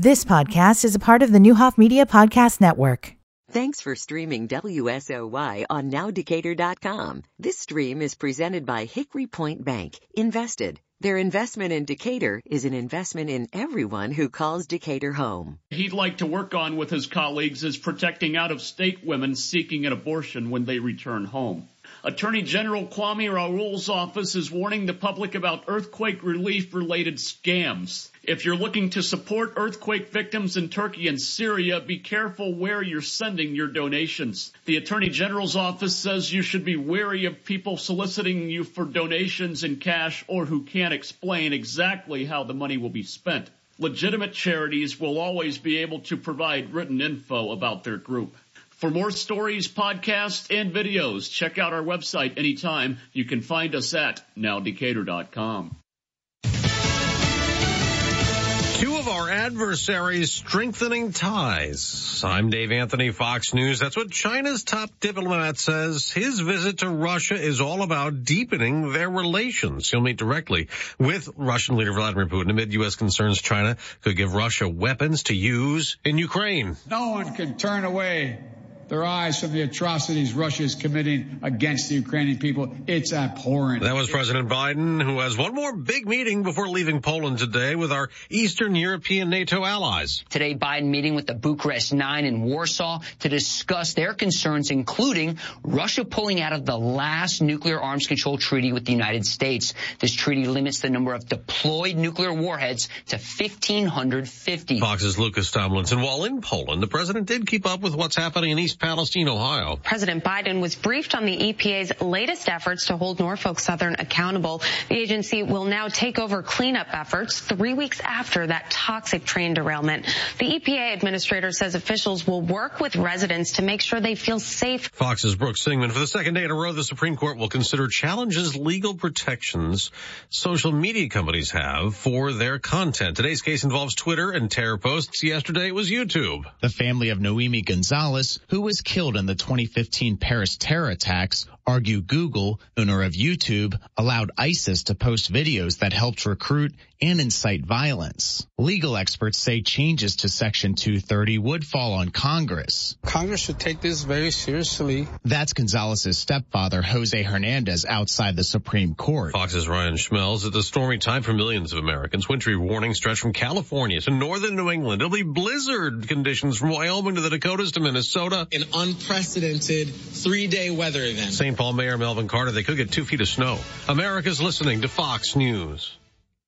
This podcast is a part of the Neuhoff Media Podcast Network. Thanks for streaming WSOY on nowdecatur.com. This stream is presented by Hickory Point Bank. Invested. Their investment in Decatur is an investment in everyone who calls Decatur home. He'd like to work on with his colleagues is protecting out of state women seeking an abortion when they return home. Attorney General Kwame Raoul's office is warning the public about earthquake relief related scams. If you're looking to support earthquake victims in Turkey and Syria, be careful where you're sending your donations. The Attorney General's office says you should be wary of people soliciting you for donations in cash or who can't explain exactly how the money will be spent. Legitimate charities will always be able to provide written info about their group. For more stories, podcasts, and videos, check out our website anytime. You can find us at nowdecatur.com. Two of our adversaries strengthening ties. I'm Dave Anthony, Fox News. That's what China's top diplomat says. His visit to Russia is all about deepening their relations. He'll meet directly with Russian leader Vladimir Putin amid U.S. concerns China could give Russia weapons to use in Ukraine. No one can turn away their eyes from the atrocities Russia is committing against the Ukrainian people. It's abhorrent. That was President Biden, who has one more big meeting before leaving Poland today with our Eastern European NATO allies. Today, Biden meeting with the Bucharest Nine in Warsaw to discuss their concerns, including Russia pulling out of the last nuclear arms control treaty with the United States. This treaty limits the number of deployed nuclear warheads to 1,550. Fox's Lucas Tomlinson. While in Poland, the president did keep up with what's happening in East Palestine, Ohio. President Biden was briefed on the EPA's latest efforts to hold Norfolk Southern accountable. The agency will now take over cleanup efforts three weeks after that toxic train derailment. The EPA administrator says officials will work with residents to make sure they feel safe. Fox's Brooke Singman. For the second day in a row, the Supreme Court will consider challenges legal protections social media companies have for their content. Today's case involves Twitter and terror posts. Yesterday it was YouTube. The family of Nohemi Gonzalez, who was killed in the 2015 Paris terror attacks argue Google, owner of YouTube, allowed ISIS to post videos that helped recruit and incite violence. Legal experts say changes to Section 230 would fall on Congress. Congress should take this very seriously. That's Gonzalez's stepfather, Jose Hernandez, outside the Supreme Court. Fox's Ryan Schmelz. It's a stormy time for millions of Americans. Wintry warnings stretch from California to northern New England. It'll be blizzard conditions from Wyoming to the Dakotas to Minnesota. An unprecedented three-day weather event. St. Paul Mayor Melvin Carter, they could get two feet of snow. America's listening to Fox News.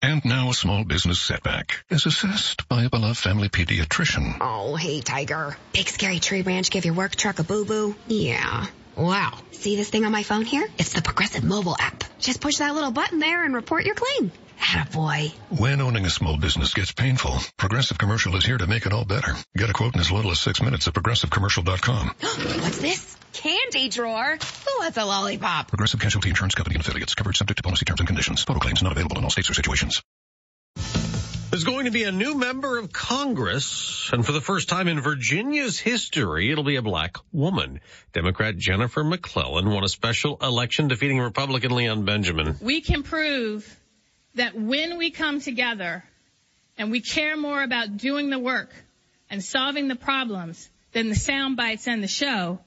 And now a small business setback is assessed by a beloved family pediatrician. Oh, hey, Tiger. Big scary tree branch give your work truck a boo-boo? Yeah. Wow. See this thing on my phone here? It's the Progressive mobile app. Just push that little button there and report your claim. Attaboy. When owning a small business gets painful, Progressive Commercial is here to make it all better. Get a quote in as little as six minutes at progressivecommercial.com. What's this? Candy drawer? Who wants a lollipop? Progressive Casualty Insurance Company and affiliates. Covered subject to policy terms and conditions. Photo claims not available in all states or situations. There's going to be a new member of Congress, and for the first time in Virginia's history, it'll be a black woman. Democrat Jennifer McClellan won a special election defeating Republican Leon Benjamin. We can prove that when we come together and we care more about doing the work and solving the problems than the sound bites and the show,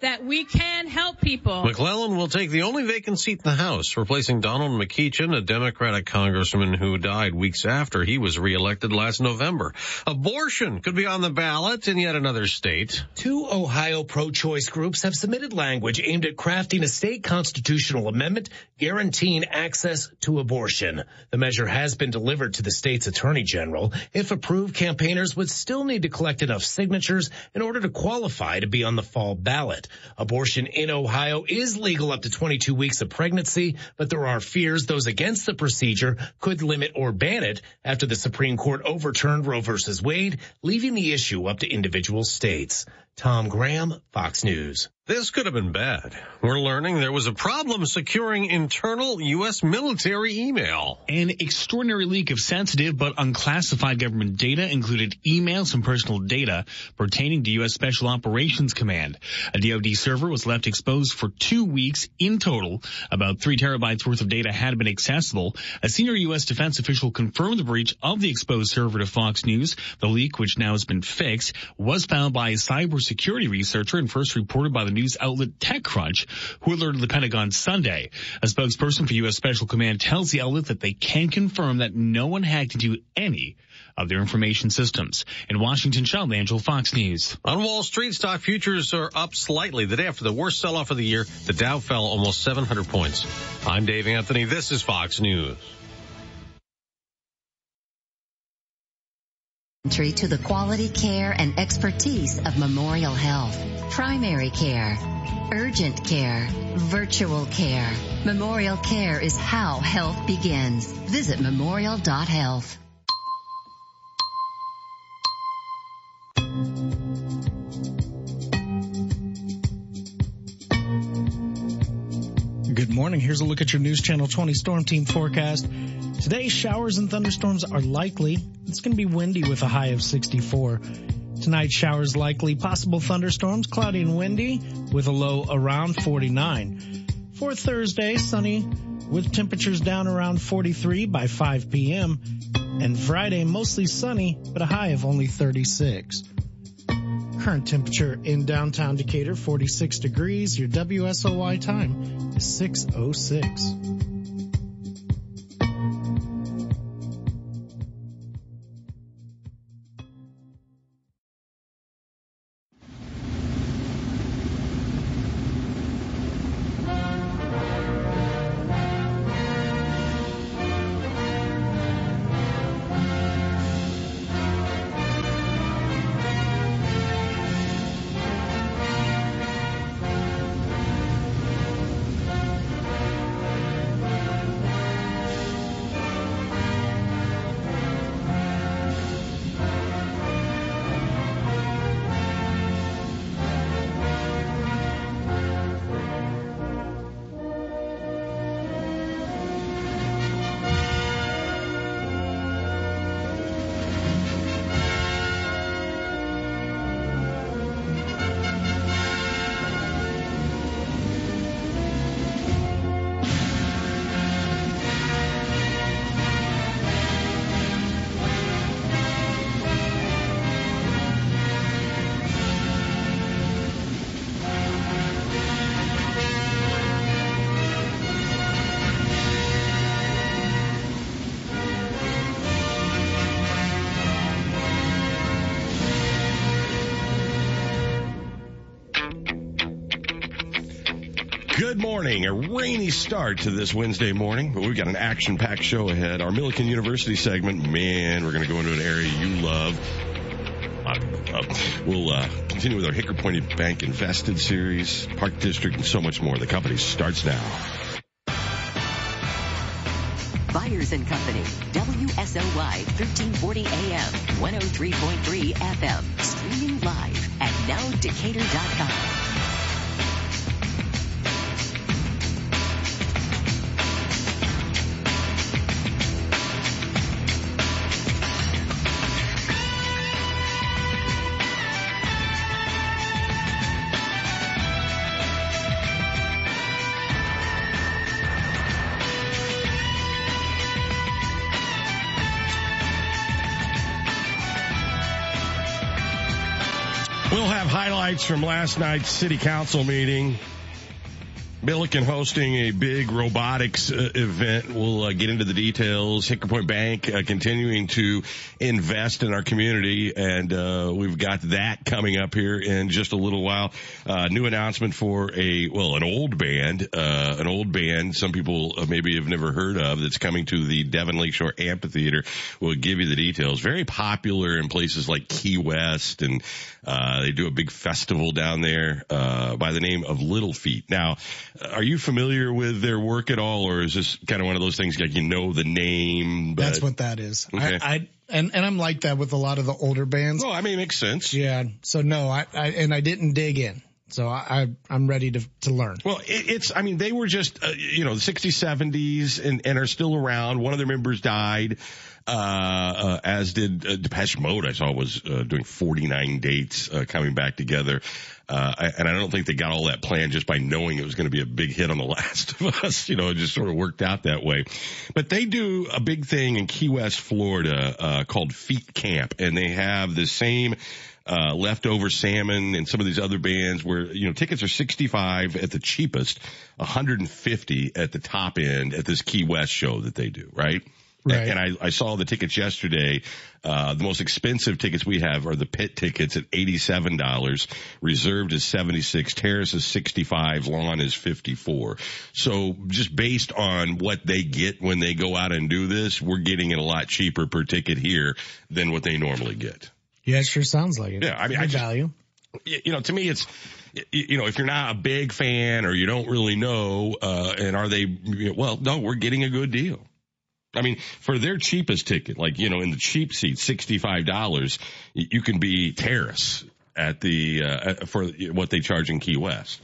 that we can help people. McClellan will take the only vacant seat in the House, replacing Donald McEachin, a Democratic congressman who died weeks after he was reelected last November. Abortion could be on the ballot in yet another state. Two Ohio pro-choice groups have submitted language aimed at crafting a state constitutional amendment guaranteeing access to abortion. The measure has been delivered to the state's attorney general. If approved, campaigners would still need to collect enough signatures in order to qualify to be on the fall ballot. Left. Abortion in Ohio is legal up to 22 weeks of pregnancy, but there are fears those against the procedure could limit or ban it after the Supreme Court overturned Roe v. Wade, leaving the issue up to individual states. Tom Graham, Fox News. This could have been bad. We're learning there was a problem securing internal U.S. military email. An extraordinary leak of sensitive but unclassified government data included emails and personal data pertaining to U.S. Special Operations Command. A DoD server was left exposed for two weeks in total. About three terabytes worth of data had been accessible. A senior U.S. defense official confirmed the breach of the exposed server to Fox News. The leak, which now has been fixed, was found by a cybersecurity researcher and first reported by the news outlet TechCrunch, who alerted the Pentagon Sunday. A spokesperson for U.S. Special Command tells the outlet that they can confirm that no one hacked into any of their information systems. In Washington, Sean Langille, Fox News. On Wall Street, stock futures are up slightly. The day after the worst sell-off of the year, the Dow fell almost 700 points. I'm Dave Anthony. This is Fox News. To the quality care and expertise of Memorial Health. Primary care, urgent care, virtual care. Memorial Care is how health begins. Visit memorial.health. Good morning. Here's a look at your News Channel 20 Storm Team forecast. Today, showers and thunderstorms are likely. It's going to be windy with a high of 64. Tonight, showers likely, possible thunderstorms, cloudy and windy with a low around 49. For Thursday, sunny with temperatures down around 43 by 5 p.m. And Friday, mostly sunny, but a high of only 36. Current temperature in downtown Decatur, 46 degrees. Your WSOY time is 606. Morning. A rainy start to this Wednesday morning, but we've got an action packed show ahead. Our Millikin University segment, man, we're going to go into an area you love. Uh, we'll uh, continue with our Hickory Point Bank Invested series, Park District, and so much more. The company starts now. Buyers and Company, WSOY 1340 AM, 103.3 FM, streaming live at nowdecatur.com. highlights from last night's city council meeting. Millikin hosting a big robotics uh, event. We'll uh, get into the details. Hickory Point Bank uh, continuing to invest in our community, and uh, we've got that coming up here in just a little while. Uh, new announcement for a well, an old band, uh, an old band. Some people maybe have never heard of that's coming to the Devon Lakeshore Amphitheater. We'll give you the details. Very popular in places like Key West, and they do a big festival down there by the name of Little Feat. Now. Are you familiar with their work at all, or is this kind of one of those things like you know the name? But... That's what that is. Okay. I, I and and I'm like that with a lot of the older bands. Oh, I mean it makes sense. Yeah. So no, I, I and I didn't dig in. So I, I am ready to to learn. Well, it, it's I mean they were just uh, you know the 60s 70s and and are still around. One of their members died. Uh, uh, as did uh, Depeche Mode. I saw was uh, doing 49 dates uh, coming back together. Uh, and I don't think they got all that planned just by knowing it was going to be a big hit on The Last of Us. You know, it just sort of worked out that way. But they do a big thing in Key West, Florida, uh, called Feat Camp, and they have the same uh, leftover salmon and some of these other bands where, you know, tickets are 65 at the cheapest, 150 at the top end at this Key West show that they do, right? Right. And I, I saw the tickets yesterday. Uh, the most expensive tickets we have are the pit tickets at $87. Reserved is 76. Terrace is 65. Lawn is 54. So just based on what they get when they go out and do this, we're getting it a lot cheaper per ticket here than what they normally get. Yeah, it sure sounds like it. Yeah, I mean, Good I just- value. you know, to me, it's, you know, if you're not a big fan or you don't really know, uh, and are they, well, no, we're getting a good deal. I mean, for their cheapest ticket, like, you know, in the cheap seat, $65, you can be terrace at the, uh, for what they charge in Key West.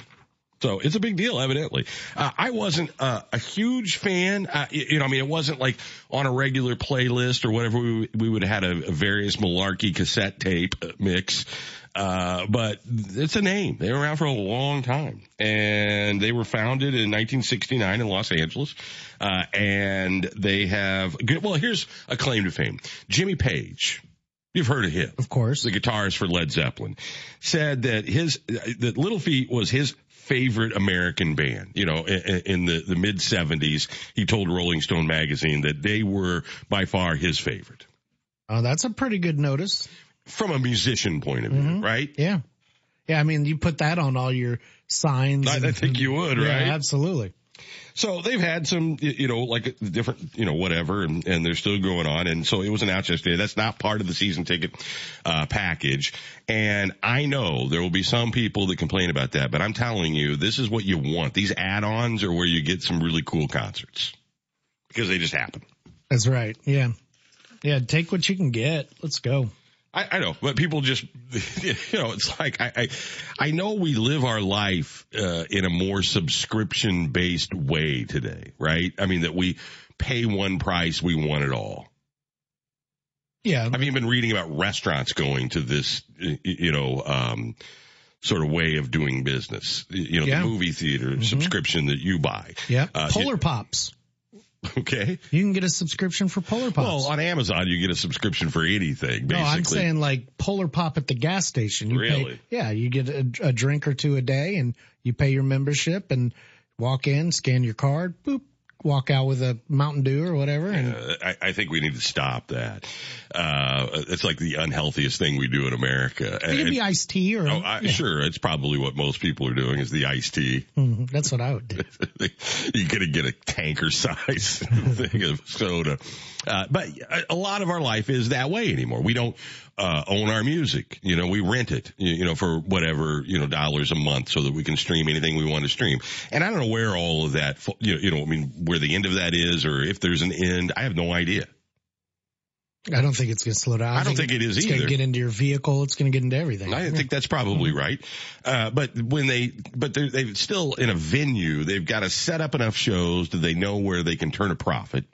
So it's a big deal, evidently. Uh, I wasn't uh, a huge fan. Uh, you, know, I mean, it wasn't like on a regular playlist or whatever. We, we would have had a, a various malarkey cassette tape mix. Uh, but it's a name. They were around for a long time and they were founded in 1969 in Los Angeles. Uh, and they have good, well, here's a claim to fame. Jimmy Page. You've heard of him. Of course. The guitarist for Led Zeppelin said that his, that Little Feat was his favorite American band. You know, in, in the, the mid 70s, he told Rolling Stone magazine that they were by far his favorite. Oh, that's a pretty good notice. From a musician point of view, mm-hmm. right? Yeah. Yeah, I mean, you put that on all your signs. I, and- I think you would, Yeah, right? absolutely. So they've had some, you know, like different, you know, whatever, and, and they're still going on. And so it was announced yesterday. That's not part of the season ticket, uh, package. And I know there will be some people that complain about that, but I'm telling you, this is what you want. These add-ons are where you get some really cool concerts because they just happen. That's right. Yeah. Yeah, take what you can get. Let's go. I, I know, but people just, you know, it's like I, I, I know we live our life uh, in a more subscription based way today, right? I mean that we pay one price, we want it all. Yeah. I've even been reading about restaurants going to this, you know, um, sort of way of doing business. You know, Yeah. the movie theater subscription that you buy. Yeah. Uh, Polar Pops. Okay. You can get a subscription for Polar Pops. Well, on Amazon, you get a subscription for anything, basically. No, I'm saying like Polar Pop at the gas station. You Really? Pay, yeah, you get a, a drink or two a day and you pay your membership and walk in, scan your card, boop, walk out with a Mountain Dew or whatever. And Uh, I, I think we need to stop that. Uh, it's like the unhealthiest thing we do in America. it could be iced tea or, Oh, I, yeah. sure. It's probably what most people are doing is the iced tea. Mhm, that's what I would do. Going to get a tanker size thing of soda. Uh, but a, a lot of our life is that way anymore. We don't, uh, own our music. You know, we rent it, you, you know, for whatever, you know, dollars a month so that we can stream anything we want to stream. And I don't know where all of that, you know, you know, I mean, where the end of that is or if there's an end. I have no idea. I don't think it's going to slow down. I don't think it is it's going either. to get into your vehicle. It's going to get into everything. I think that's probably right. Uh, but when they, but they're, they've still in a venue, they've got to set up enough shows that they know where they can turn a profit.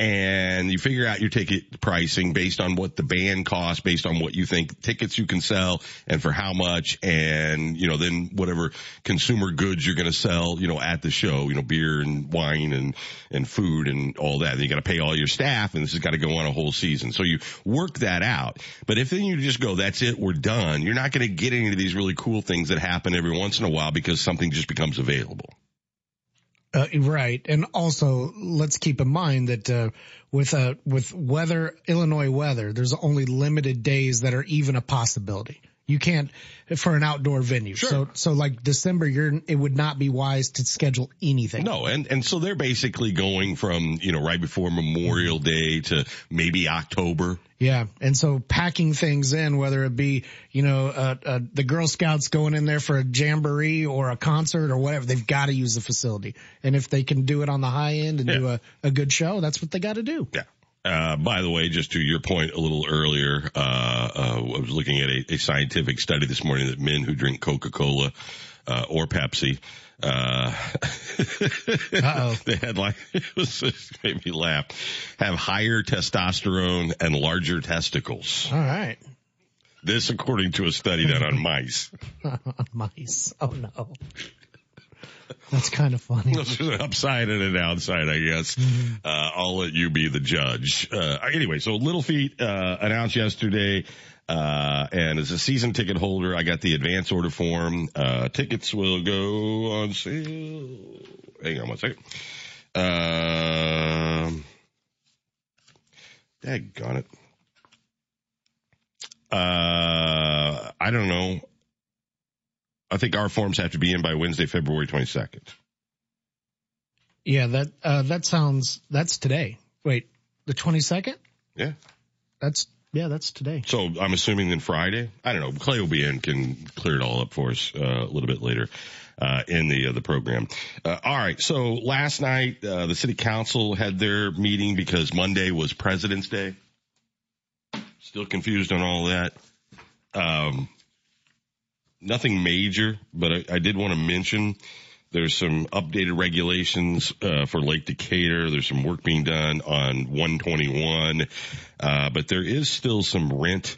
And you figure out your ticket pricing based on what the band costs, based on what you think tickets you can sell and for how much. And, you know, then whatever consumer goods you're going to sell, you know, at the show, you know, beer and wine and, and food and all that. Then you got to pay all your staff and this has got to go on a whole season. So you work that out. But if then you just go, that's it, we're done. You're not going to get any of these really cool things that happen every once in a while because something just becomes available. Uh, right, and also let's keep in mind that uh, with uh, with weather, Illinois weather, there's only limited days that are even a possibility. You can't for an outdoor venue. Sure. So so like December, you're it would not be wise to schedule anything. No, and and so they're basically going from you know right before Memorial Day to maybe October. Yeah, and so packing things in, whether it be you know uh, uh, the Girl Scouts going in there for a jamboree or a concert or whatever, they've got to use the facility. And if they can do it on the high end and do a, a good show, that's what they got to do. Yeah. Uh, by the way, just to your point a little earlier, uh, uh, I was looking at a, a, scientific study this morning that men who drink Coca-Cola, uh, or Pepsi, uh, the headline it made me laugh, have higher testosterone and larger testicles. All right. This according to a study done on mice. on mice. Oh no. That's kind of funny. There's an upside and a downside, I guess. Mm-hmm. Uh, I'll let you be the judge. Uh, anyway, so Little Feat uh, announced yesterday, uh, and as a season ticket holder, I got the advance order form. Uh, tickets will go on sale. Hang on one second. Um, daggone it. Uh, I don't know. I think our forms have to be in by Wednesday, February 22nd. Yeah, that, uh, that sounds, that's today. Wait, the 22nd? Yeah. That's, yeah, that's today. So I'm assuming then Friday? I don't know. Clay will be in, can clear it all up for us, uh, a little bit later. Uh, in the uh, the program. Uh, all right. So last night, uh, the city council had their meeting because Monday was President's Day. Still confused on all that. Um, nothing major, but I, I did want to mention there's some updated regulations uh, for Lake Decatur. There's some work being done on 121, uh, but there is still some rent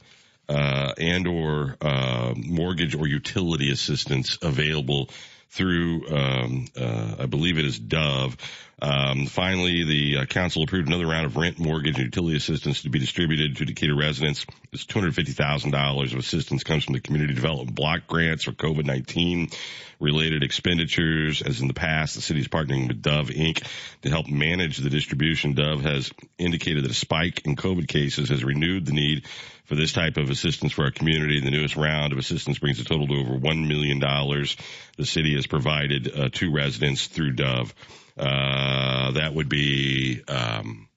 uh, and or uh, mortgage or utility assistance available through, um, uh, I believe it is Dove. Um, finally, the uh, council approved another round of rent, mortgage, and utility assistance to be distributed to Decatur residents. This $250,000 of assistance comes from the community development block grants for COVID-19 related expenditures. As in the past, the city is partnering with Dove Inc. to help manage the distribution. Dove has indicated that a spike in COVID cases has renewed the need for this type of assistance for our community. The newest round of assistance brings the total to over $1 million the city has provided uh, to residents through Dove. Uh, that would be, um,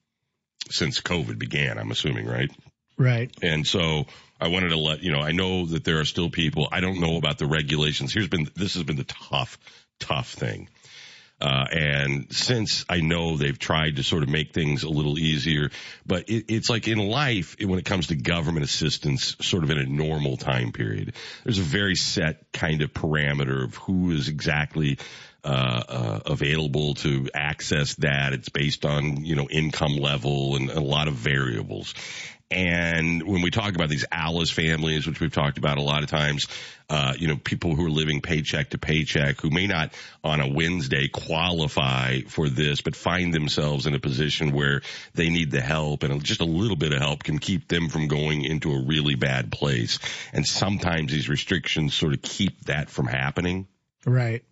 since COVID began, I'm assuming, right? Right. And so I wanted to let, you know, I know that there are still people, I don't know about the regulations. Here's been, this has been the tough, tough thing. Uh, and since I know they've tried to sort of make things a little easier, but it, it's like in life, when it comes to government assistance, sort of in a normal time period, there's a very set kind of parameter of who is exactly uh, uh, available to access that. It's based on, you know, income level and a lot of variables. And when we talk about these Alice families, which we've talked about a lot of times, uh, you know, people who are living paycheck to paycheck who may not on a Wednesday qualify for this, but find themselves in a position where they need the help and just a little bit of help can keep them from going into a really bad place. And sometimes these restrictions sort of keep that from happening. Right.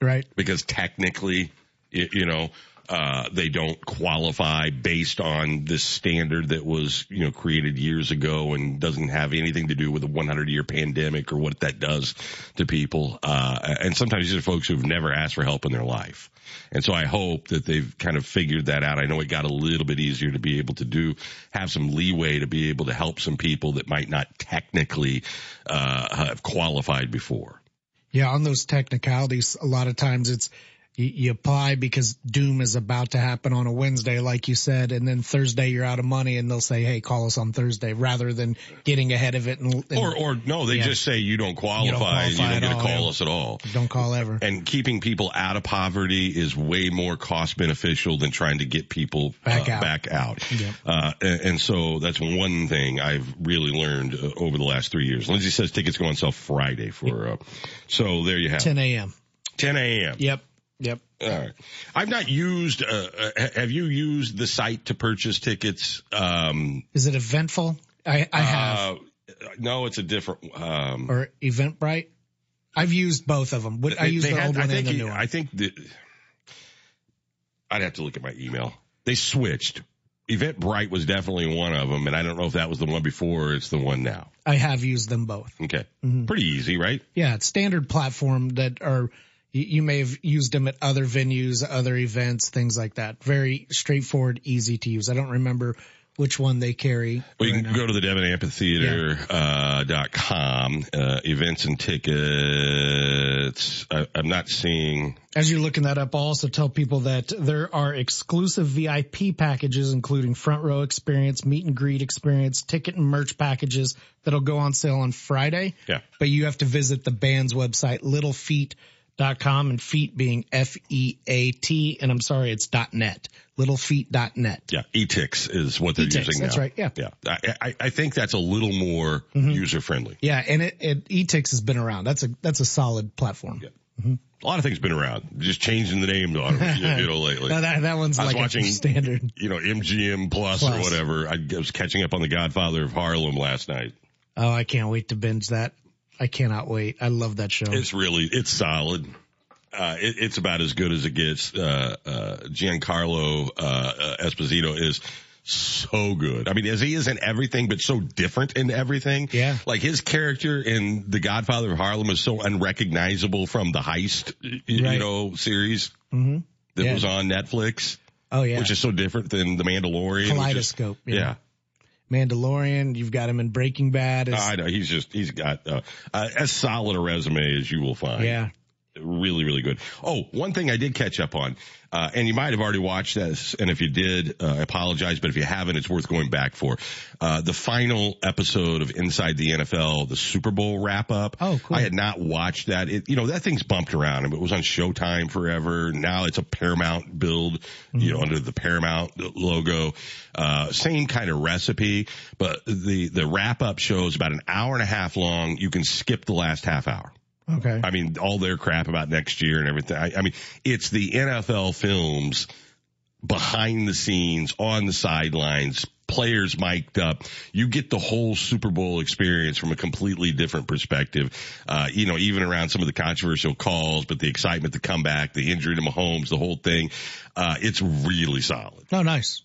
Right. Because technically, you know, uh, they don't qualify based on this standard that was, you know, created years ago and doesn't have anything to do with a 100 year pandemic or what that does to people. Uh, and sometimes these are folks who've never asked for help in their life. And so I hope that they've kind of figured that out. I know it got a little bit easier to be able to do, have some leeway to be able to help some people that might not technically, uh, have qualified before. Yeah, on those technicalities, a lot of times it's you, you, apply because doom is about to happen on a Wednesday, like you said, and then Thursday you're out of money, and they'll say, "Hey, call us on Thursday," rather than getting ahead of it. And, and or, or no, they yeah. just say you don't qualify, you don't, qualify you don't get to call yeah. us at all. Don't call ever. And keeping people out of poverty is way more cost beneficial than trying to get people back uh, out. Back out. Yeah. Uh, and, and, so that's one thing I've really learned uh, over the last three years. Lindsay says tickets go on sale Friday for. Uh, so there you have 10 a.m. 10 a.m. Yep. Yep. All right. I've not used. Uh, uh, have you used the site to purchase tickets? Um, Is it Eventful? I, I have. Uh, no, it's a different. Um, or Eventbrite. I've used both of them. I use the had, old one and the new one. I think the. I'd have to look at my email. They switched. Eventbrite was definitely one of them, and I don't know if that was the one before or it's the one now. I have used them both. Okay. Mhm. Pretty easy, right? Yeah, it's standard platform that are you, may have used them at other venues, other events, things like that. Very straightforward, easy to use. I don't remember which one they carry. Well, you right can now. go to the Devon Amphitheater, uh, dot com, uh, events and tickets. I, I'm not seeing, As you're looking that up, I'll also tell people that there are exclusive VIP packages, including front row experience, meet and greet experience, ticket and merch packages that'll go on sale on Friday. Yeah. But you have to visit the band's website, littlefeat.com and feet being F-E-A-T. And I'm sorry, it's dot .net, littlefeat.net. yeah, etix is what they're Etix, using that's now. right, yeah. Yeah. I, I, I think that's a little more mm-hmm. user friendly. Yeah. And it, it, Etix has been around. That's a, that's a solid platform. yeah mm-hmm. A lot of things been around, just changing the name you know, lately. No, that, that one's I was like watching, a standard. you know, MGM Plus, or whatever. I was catching up on The Godfather of Harlem last night. Oh, I can't wait to binge that. I cannot wait. I love that show. It's really, it's solid. Uh, it, it's about as good as it gets. Uh, uh, Giancarlo, uh, uh, Esposito is so good. I mean, as he is in everything, but so different in everything. Yeah. Like his character in The Godfather of Harlem is so unrecognizable from the heist, y- you Right. know, series hmm that Yeah. was on Netflix, Oh yeah. which is so different than The Mandalorian. which is- Kaleidoscope. yeah. yeah. Mandalorian. You've got him in Breaking Bad. As, I know. He's just, he's got, uh, uh, as solid a resume as you will find. yeah. Really, really good. Oh, one thing I did catch up on, uh, and you might have already watched this, and if you did, uh, I apologize, but if you haven't, it's worth going back for. Uh, the final episode of Inside the NFL, the Super Bowl wrap up. Oh, cool. I had not watched that. It, you know, that thing's bumped around. It was on Showtime forever. Now it's a Paramount build, you know, under the Paramount logo. Uh, same kind of recipe, but the, the wrap up show is about an hour and a half long. You can skip the last half hour. Okay. I mean, all their crap about next year and everything. I, I mean, it's the NFL films behind the scenes, on the sidelines, players mic'd up. You get the whole Super Bowl experience from a completely different perspective. Uh, you know, even around some of the controversial calls, but the excitement, the comeback, the injury to Mahomes, the whole thing. Uh, it's really solid. Oh, nice.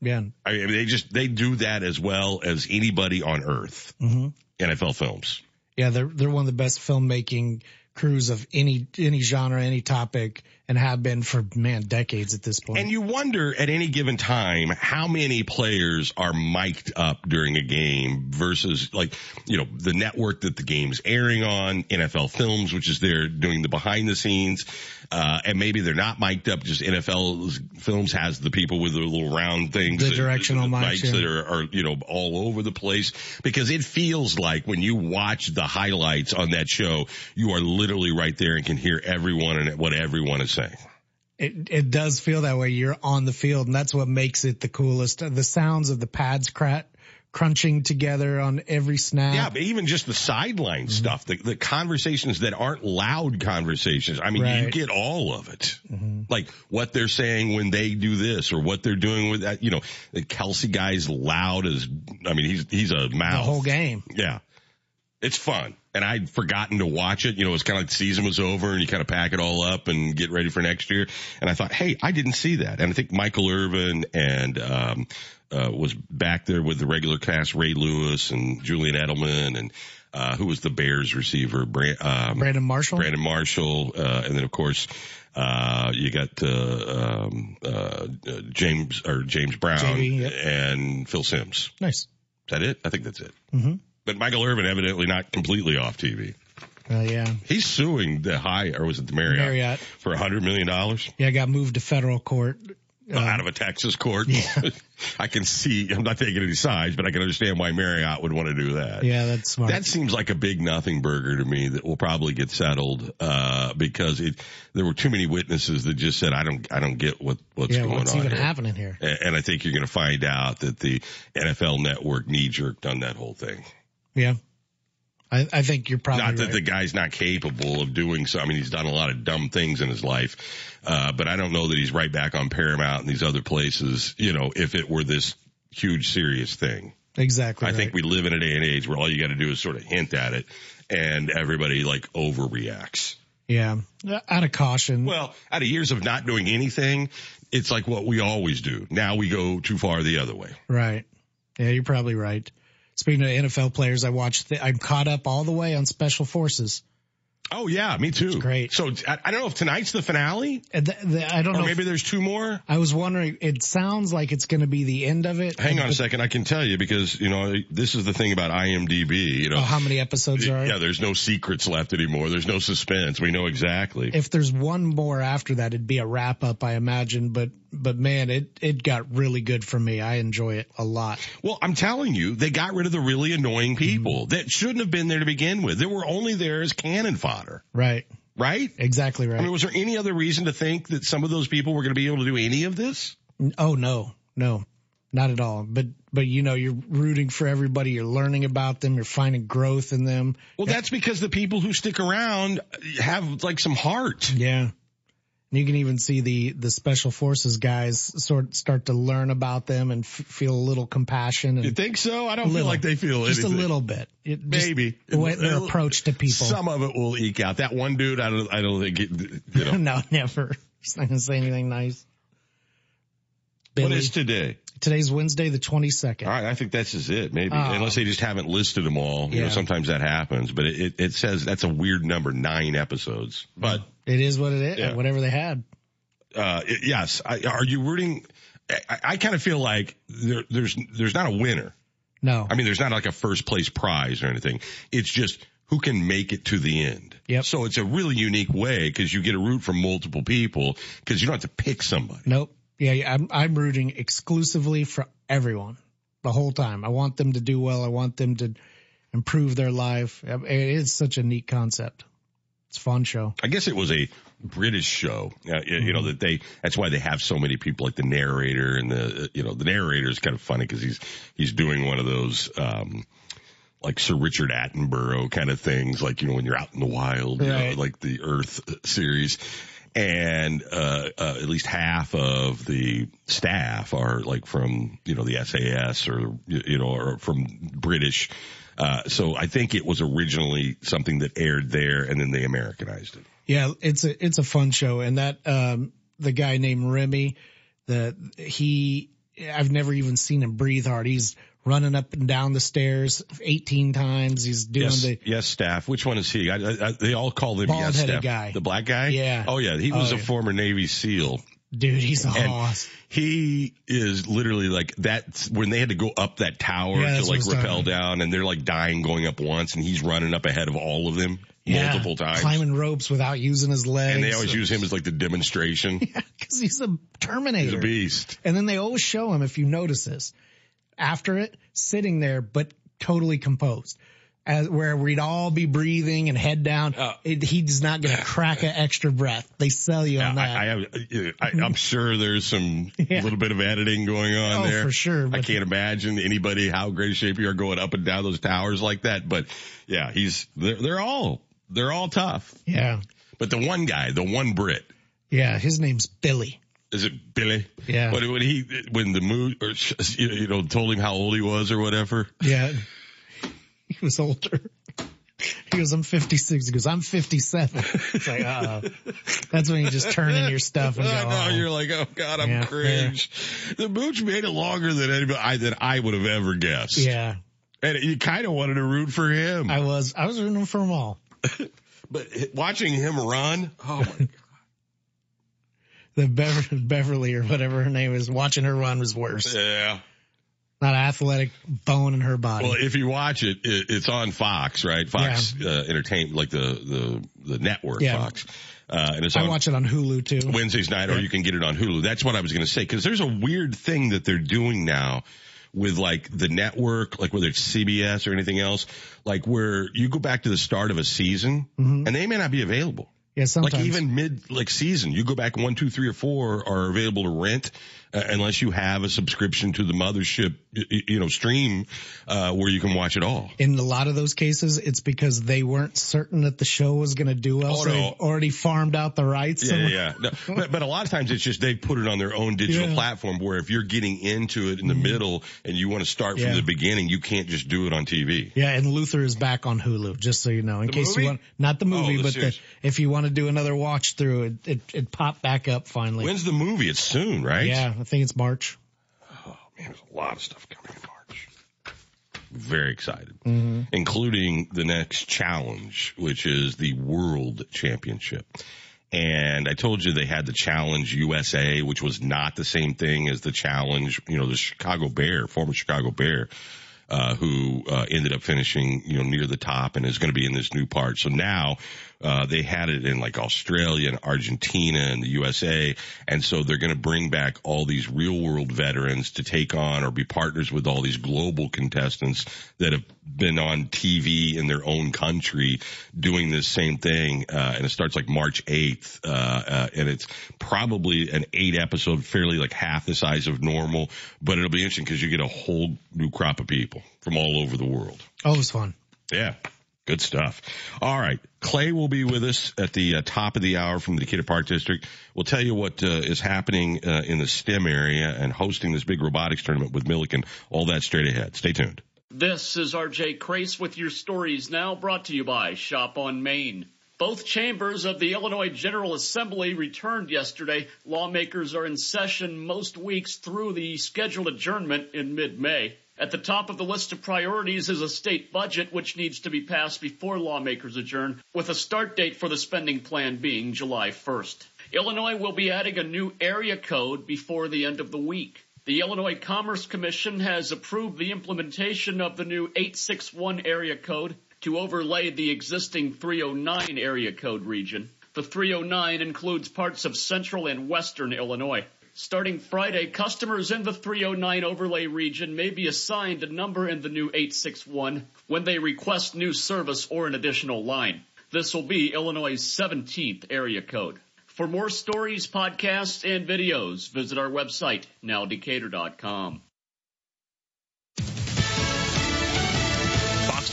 Yeah. I mean, they just, they do that as well as anybody on earth. hmm NFL films. Yeah. They're, they're one of the best filmmaking crews of any, any genre, any topic and have been for man decades at this point. And you wonder at any given time how many players are mic'd up during a game versus like, you know, the network that the game's airing on, NFL Films, which is there doing the behind the scenes. Uh, and maybe they're not mic'd up, just NFL Films has the people with the little round things. The that- directional the mics, mics that are, are, you know, all over the place because it feels like when you watch the highlights on that show, you are literally right there and can hear everyone and what everyone is saying. it, it does feel that way. You're on the field and that's what makes it the coolest. The sounds of the pads crat, crunching together on every snap. Yeah, but even just the sideline mm-hmm. stuff, the, the conversations that aren't loud conversations. I mean, you get all of it. Mm-hmm. Like what they're saying when they do this or what they're doing with that. You know, the Kelce guy's loud as, I mean, he's, he's a the mouth. whole game. Yeah. It's fun. And I'd forgotten to watch it. You know, it's kind of like the season was over and you kind of pack it all up and get ready for next year. And I thought, hey, I didn't see that. And I think Michael Irvin and, um, uh, was back there with the regular cast, Ray Lewis and Julian Edelman and, uh, who was the Bears receiver? Brand, um, Brandon Marshall. Brandon Marshall. Uh, and then of course, uh, you got, uh, um, uh, uh, James or James Brown JB, yep. and Phil Simms. Nice. Is that it? I think that's it. hmm But Michael Irvin evidently not completely off TV. Uh, yeah. He's suing the high, or was it the Marriott, Marriott. for a hundred million dollars Yeah. Got moved to federal court. Uh, out of a Texas court. I can see. I'm not taking any sides, but I can understand why Marriott would want to do that. Yeah. That's smart. That seems like a big nothing burger to me that will probably get settled uh, because it there were too many witnesses that just said I don't I don't get what what's yeah. going What's on even here. happening here? A- And I think you're going to find out that the NFL Network knee jerked on that whole thing. Yeah. I, I think you're probably Not that right. the guy's not capable of doing so. I mean, he's done a lot of dumb things in his life. Uh, but I don't know that he's right back on Paramount and these other places, you know, if it were this huge serious thing. exactly. I right. think we live in a day and age where all you got to do is sort of hint at it and everybody like overreacts. Yeah. Out of caution. Well, out of years of not doing anything, it's like what we always do. Now we go too far the other way. Right. Yeah, you're probably right. Speaking of NFL players, I watched, I'm caught up all the way on special forces. Oh yeah, me too. It's great. So I, I don't know if tonight's the finale. Uh, the- the- I don't or know. maybe if- there's two more. I was wondering, it sounds like it's going to be the end of it. Hang on a second, I can tell you because you know this is the thing about IMDb. You know, Oh, how many episodes are? yeah, there's no secrets left anymore. There's no suspense. We know exactly. If there's one more after that, it'd be a wrap up, I imagine. But, but man, it, it got really good for me. I enjoy it a lot. Well, I'm telling you, they got rid of the really annoying people mm-hmm. that shouldn't have been there to begin with. They were only there as cannon fodder, Right. right? Exactly right. I mean, was there any other reason to think that some of those people were going to be able to do any of this? Oh no, no, not at all. But but you know, you're rooting for everybody. You're learning about them. You're finding growth in them. Well, that's because the people who stick around have like some heart. Yeah. And you can even see the the special forces guys sort start to learn about them and f- feel a little compassion. And You think so? I don't feel like they feel just anything. a little bit. It, Maybe the way their approach to people. Some of it will eke out. That one dude, I don't, I don't think, it, you know. no, never. He's not gonna say anything nice. What Billy. is today? Today's Wednesday, the 22nd. All right, I think that's just it. Maybe Oh. unless they just haven't listed them all. You know, Yeah. sometimes that happens, but it, it, it says that's a weird number, nine episodes. But It is what it is. Yeah. Whatever they had. uh, it- yes, I, are you rooting? I, I kind of feel like there, there's there's not a winner. No. I mean, there's not like a first place prize or anything. It's just who can make it to the end. Yep. So it's a really unique way because you get a root from multiple people because you don't have to pick somebody. Nope. Yeah, I'm I'm rooting exclusively for everyone the whole time. I want them to do well. I want them to improve their life. It is such a neat concept. It's a fun show. I guess it was a British show. Uh, you, you know that they. That's why they have so many people like the narrator and the. You know the narrator is kind of funny because he's he's doing one of those. um like Sir Richard Attenborough kind of things, like, you know, when you're out in the wild, you know, like the Earth series. And, uh, uh, at least half of the staff are like from, you know, the SAS or, you know, or from British. Uh, so I think it was originally something that aired there and then they Americanized it. Yeah, it's a it's a fun show, and that um the guy named Remi, the he I've never even seen him breathe hard. He's running up and down the stairs 18 times. He's doing yes, the yes, staff. Which one is he? I, I, they all call him yes, staff. guy. The black guy? Yeah. Oh yeah, he was Oh, a yeah. former Navy SEAL. dude. He's a And hoss. he is literally like that when they had to go up that tower Yeah, to that's what I like rappel down and they're like dying going up once and he's running up ahead of all of them Yeah, multiple times. climbing ropes without using his legs. and they always use him as like the demonstration. yeah, because he's a Terminator. He's a beast. And then they always show him, if you notice this, after it, sitting there, but totally composed. As, where we'd all be breathing and head down. Uh, it, he's not going to crack an extra breath. They sell you on that. I I'm sure there's some Yeah. little bit of editing going on Oh, there. for sure, I can't imagine anybody how great a shape you are going up and down those towers like that. But yeah, he's, they're, they're all, they're all tough. yeah. But the one guy, the one Brit, Yeah. His name's Billy. Is it Billy? Yeah. When, when he, when the mood, or, you know, told him how old he was or whatever. Yeah. He was older. He goes, I'm 56. He goes, I'm 57. It's like, uh That's when you just turn in your stuff and go, I know, oh. you're like, oh God, I'm Yeah, cringe. The mooch made it longer than anybody I, than I would have ever guessed. yeah. And you kind of wanted to root for him. I was, I was rooting for them all. but watching him run, oh my God. The Bever- Beverly or whatever her name is, watching her run was worse. Yeah. Not athletic bone in her body. Well, if you watch it, it it's on Fox, right? Fox uh, Entertainment, like the the the network Yeah. Fox, uh, and it's I watch it on Hulu too. Wednesdays night, or you can get it on Hulu. That's what I was going to say because there's a weird thing that they're doing now with like the network, like whether it's CBS or anything else, like where you go back to the start of a season and they may not be available. Yeah, sometimes. Like even mid like season, you go back one, two, three, or four are available to rent unless you have a subscription to the mothership, you know, stream uh, where you can watch it all. in a lot of those cases, it's because they weren't certain that the show was going to do well, Oh, so no. they've already farmed out the rights. Yeah, yeah, yeah. No, but, but a lot of times it's just they put it on their own digital Yeah. platform where if you're getting into it in the middle and you want to start from Yeah. the beginning, you can't just do it on TV. Yeah, and Luther is back on Hulu, just so you know, in The case movie? you want, not the movie, Oh, the but the, if you want want to do another watch through, it, it, it popped back up finally. When's the movie? It's soon, right? Yeah, I think it's March. Oh man, there's a lot of stuff coming in March. Very excited, Mm-hmm. including the next challenge, which is the World Championship. And I told you they had the Challenge USA, which was not the same thing as the Challenge, you know, the Chicago Bear, former Chicago Bear, uh, who uh, ended up finishing, you know, near the top and is going to be in this new part. So now uh, they had it in like Australia and Argentina and the USA, and so they're going to bring back all these real world veterans to take on or be partners with all these global contestants that have been on TV in their own country doing this same thing. Uh, and it starts like March 8th, uh, uh, and it's probably an eight episode, fairly like half the size of normal, but it'll be interesting because you get a whole new crop of people from all over the world. Oh, was fun. Yeah. Good stuff. All right. Clay will be with us at the uh, top of the hour from the Decatur Park District. We'll tell you what uh, is happening uh, in the STEM area and hosting this big robotics tournament with Millikin. All that straight ahead. Stay tuned. This is RJ Crace with your stories now brought to you by Shop on Main. Both chambers of the Illinois General Assembly returned yesterday. Lawmakers are in session most weeks through the scheduled adjournment in mid-May. At the top of the list of priorities is a state budget which needs to be passed before lawmakers adjourn, with a start date for the spending plan being July 1st. Illinois will be adding a new area code before the end of the week. The Illinois Commerce Commission has approved the implementation of the new 861 area code to overlay the existing 309 area code region. The 309 includes parts of central and western Illinois. Starting Friday, customers in the 309 overlay region may be assigned a number in the new 861 when they request new service or an additional line. This will be Illinois' 17th area code. For more stories, podcasts, and videos, visit our website, nowdecatur.com.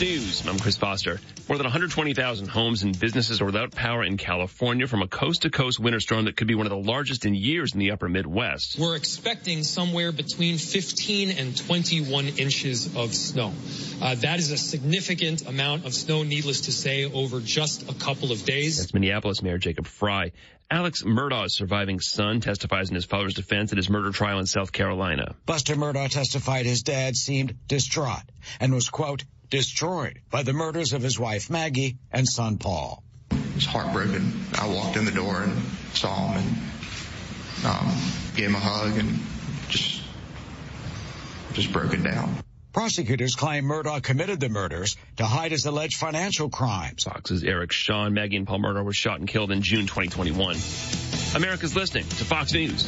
News. I'm Chris Foster. More than 120,000 homes and businesses are without power in California from a coast-to-coast winter storm that could be one of the largest in years in the upper Midwest. We're expecting somewhere between 15 and 21 inches of snow. Uh, that is a significant amount of snow, needless to say, over just a couple of days. That's Minneapolis Mayor Jacob Fry. Alex Murdaugh's surviving son testifies in his father's defense at his murder trial in South Carolina. Buster Murdaugh testified his dad seemed distraught and was, quote, destroyed by the murders of his wife Maggie and son Paul. I was heartbroken. I walked in the door and saw him and um, gave him a hug and just just broken down. Prosecutors claim Murdaugh committed the murders to hide his alleged financial crimes. Fox's Eric Shawn, Maggie and Paul Murdaugh were shot and killed in June 2021. America's listening to Fox News.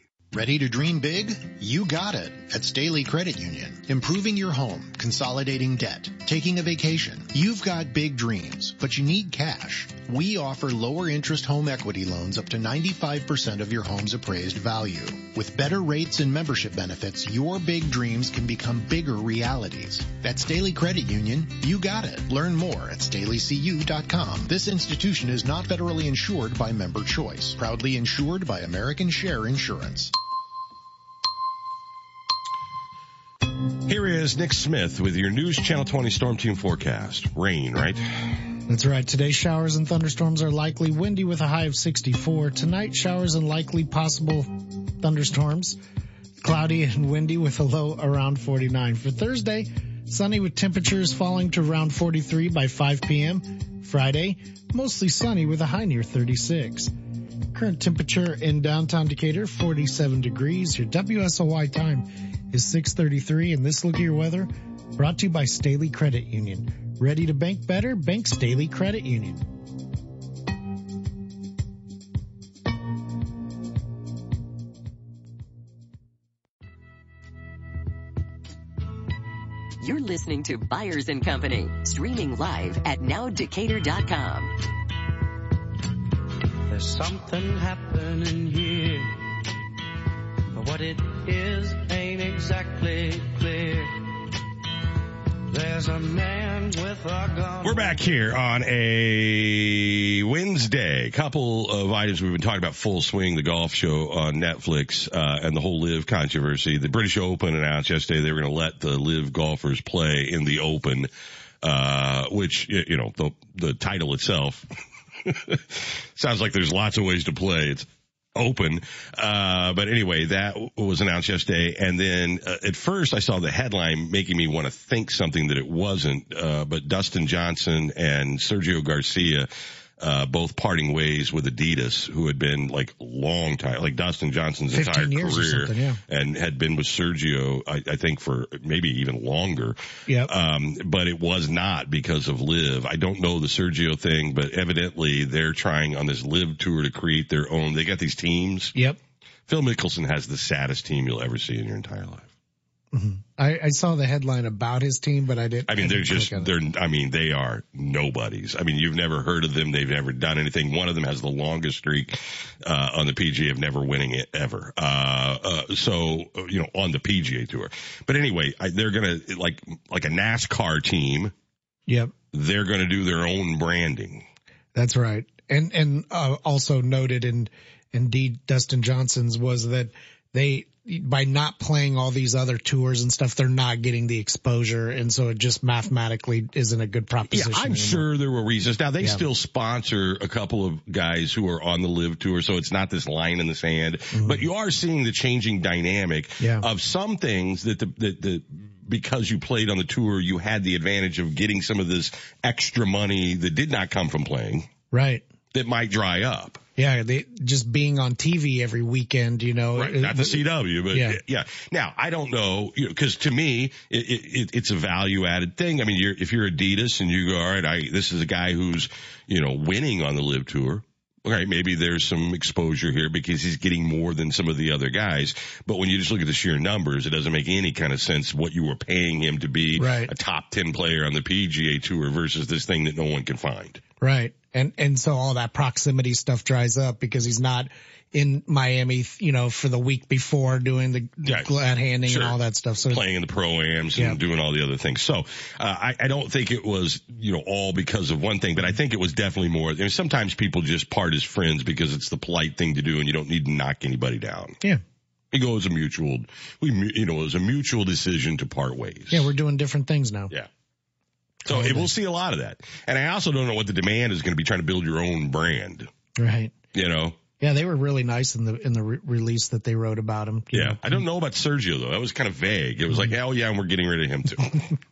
Ready to dream big? You got it at Staley Credit Union. Improving your home, consolidating debt, taking a vacation. You've got big dreams, but you need cash. We offer lower interest home equity loans up to 95% of your home's appraised value. With better rates and membership benefits, your big dreams can become bigger realities. At Staley Credit Union, you got it. Learn more at staleycu.com. This institution is not federally insured by member choice. Proudly insured by American Share Insurance. Here is Nick Smith with your News Channel 20 Storm Team forecast. Rain, right? That's right. Today, showers and thunderstorms are likely, windy with a high of 64. Tonight, showers and likely possible thunderstorms, cloudy and windy with a low around 49. For Thursday, sunny with temperatures falling to around 43 by 5 p.m. Friday, mostly sunny with a high near 36. Current temperature in downtown Decatur, 47 degrees. Your WSOY time is 633 and this look at your weather brought to you by Staley Credit Union. Ready to bank better? Bank Staley Credit Union. You're listening to Byers and Company, streaming live at nowdecatur.com. There's something happening here. What it is ain't exactly clear. There's a man with a gun. We're back here on a Wednesday. Couple of items we've been talking about full swing, the golf show on Netflix, uh, and the whole LIV controversy. The British Open announced yesterday they were going to let the LIV golfers play in the Open, uh, which, you know, the, the title itself sounds like there's lots of ways to play. It's open. Uh, but anyway, that was announced yesterday. And then uh, at first I saw the headline making me want to think something that it wasn't. Uh, but Dustin Johnson and Sergio Garcia uh, both parting ways with Adidas, who had been like long time, like Dustin Johnson's entire career, yeah. and had been with Sergio, I, I think, for maybe even longer. Yep. Um, but it was not because of LIV. I don't know the Sergio thing, but evidently they're trying on this LIV tour to create their own. They got these teams. Yep. Phil Mickelson has the saddest team you'll ever see in your entire life. I, I saw the headline about his team, but I didn't. I mean, they're just, click on it. they're, I mean, they are nobodies. I mean, you've never heard of them. They've never done anything. One of them has the longest streak, uh, on the PGA of never winning it ever. Uh, uh, so, you know, on the PGA tour. But anyway, I, they're gonna, like, like a NASCAR team, Yep. they're gonna do their own branding. That's right. And and uh, also noted in indeed Dustin Johnson's was that they by not playing all these other tours and stuff, they're not getting the exposure, and so it just mathematically isn't a good proposition. Yeah. I'm anymore. sure there were reasons. Now they Yeah. still sponsor a couple of guys who are on the LIV tour, so it's not this line in the sand. But you are seeing the changing dynamic Mm-hmm. Yeah. of some things that the, that the, because you played on the tour, you had the advantage of getting some of this extra money that did not come from playing Right. That might dry up. Yeah, they just being on TV every weekend, you know. Right, not the CW, but yeah. Yeah. Now I don't know, you know, because to me it, it, it, it's a value added thing. I mean, you're, if you're Adidas and you go, all right, I this is a guy who's you know winning on the LIV Tour. All right, maybe there's some exposure here because he's getting more than some of the other guys. But when you just look at the sheer numbers, it doesn't make any kind of sense what you were paying him to be Right. a top 10 player on the PGA Tour versus this thing that no one can find. Right. And, and so all that proximity stuff dries up because he's not in Miami, you know, for the week before doing the Yeah. glad handing Sure. and all that stuff. So playing in the pro ams Yeah. and doing all the other things. So uh, I, I don't think it was you know all because of one thing, but I think it was definitely more. I mean, sometimes people just part as friends because it's the polite thing to do, and you don't need to knock anybody down. Yeah. It goes a mutual. We you know it was a mutual decision to part ways. yeah, we're doing different things now. Yeah. So it, we'll see a lot of that, and I also don't know what the demand is going to be trying to build your own brand. Right. You know. Yeah, they were really nice in the in the re- release that they wrote about him. Yeah, know. I don't know about Sergio though. That was kind of vague. It was like, hell yeah, and we're getting rid of him too.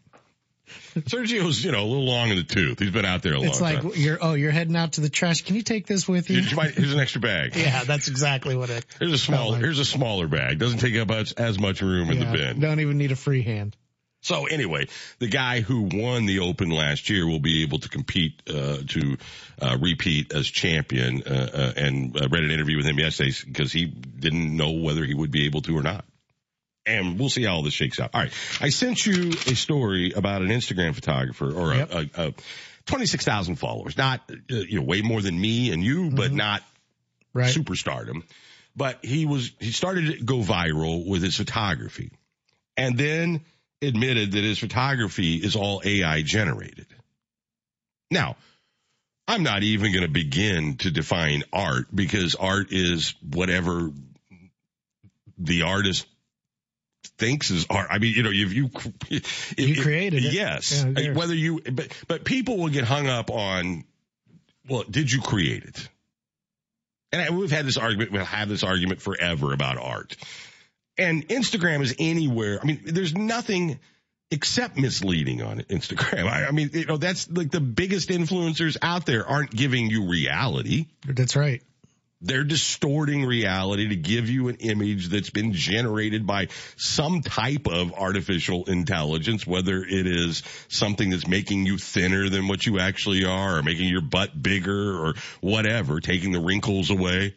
Sergio's, you know, a little long in the tooth. He's been out there a It's long like time. you're oh you're heading out to the trash. Can you take this with you? Here's, an extra bag. yeah, that's exactly what it. Here's a small. like. Here's a smaller bag. Doesn't take up as, as much room in the bin. Don't even need a free hand. So anyway, the guy who won the Open last year will be able to compete uh, to uh, repeat as champion. Uh, uh, and I read an interview with him yesterday because he didn't know whether he would be able to or not. And we'll see how all this shakes out. All right, I sent you a story about an Instagram photographer or a, Yep. a, a 26,000 followers, not uh, you know way more than me and you, but not Mm-hmm. Right. superstardom. But he was he started to go viral with his photography, and then admitted that his photography is all AI generated. Now, I'm not even going to begin to define art because art is whatever the artist thinks is art. I mean, you know, if you if, You created it. yes, Yeah, whether you but but people will get hung up on well, did you create it? And I- we've had this argument, we'll have this argument forever about art. And Instagram is anywhere. I mean, there's nothing except misleading on Instagram. I, I mean, you know, that's like the biggest influencers out there aren't giving you reality. That's right. They're distorting reality to give you an image that's been generated by some type of artificial intelligence, whether it is something that's making you thinner than what you actually are or making your butt bigger or whatever, taking the wrinkles away.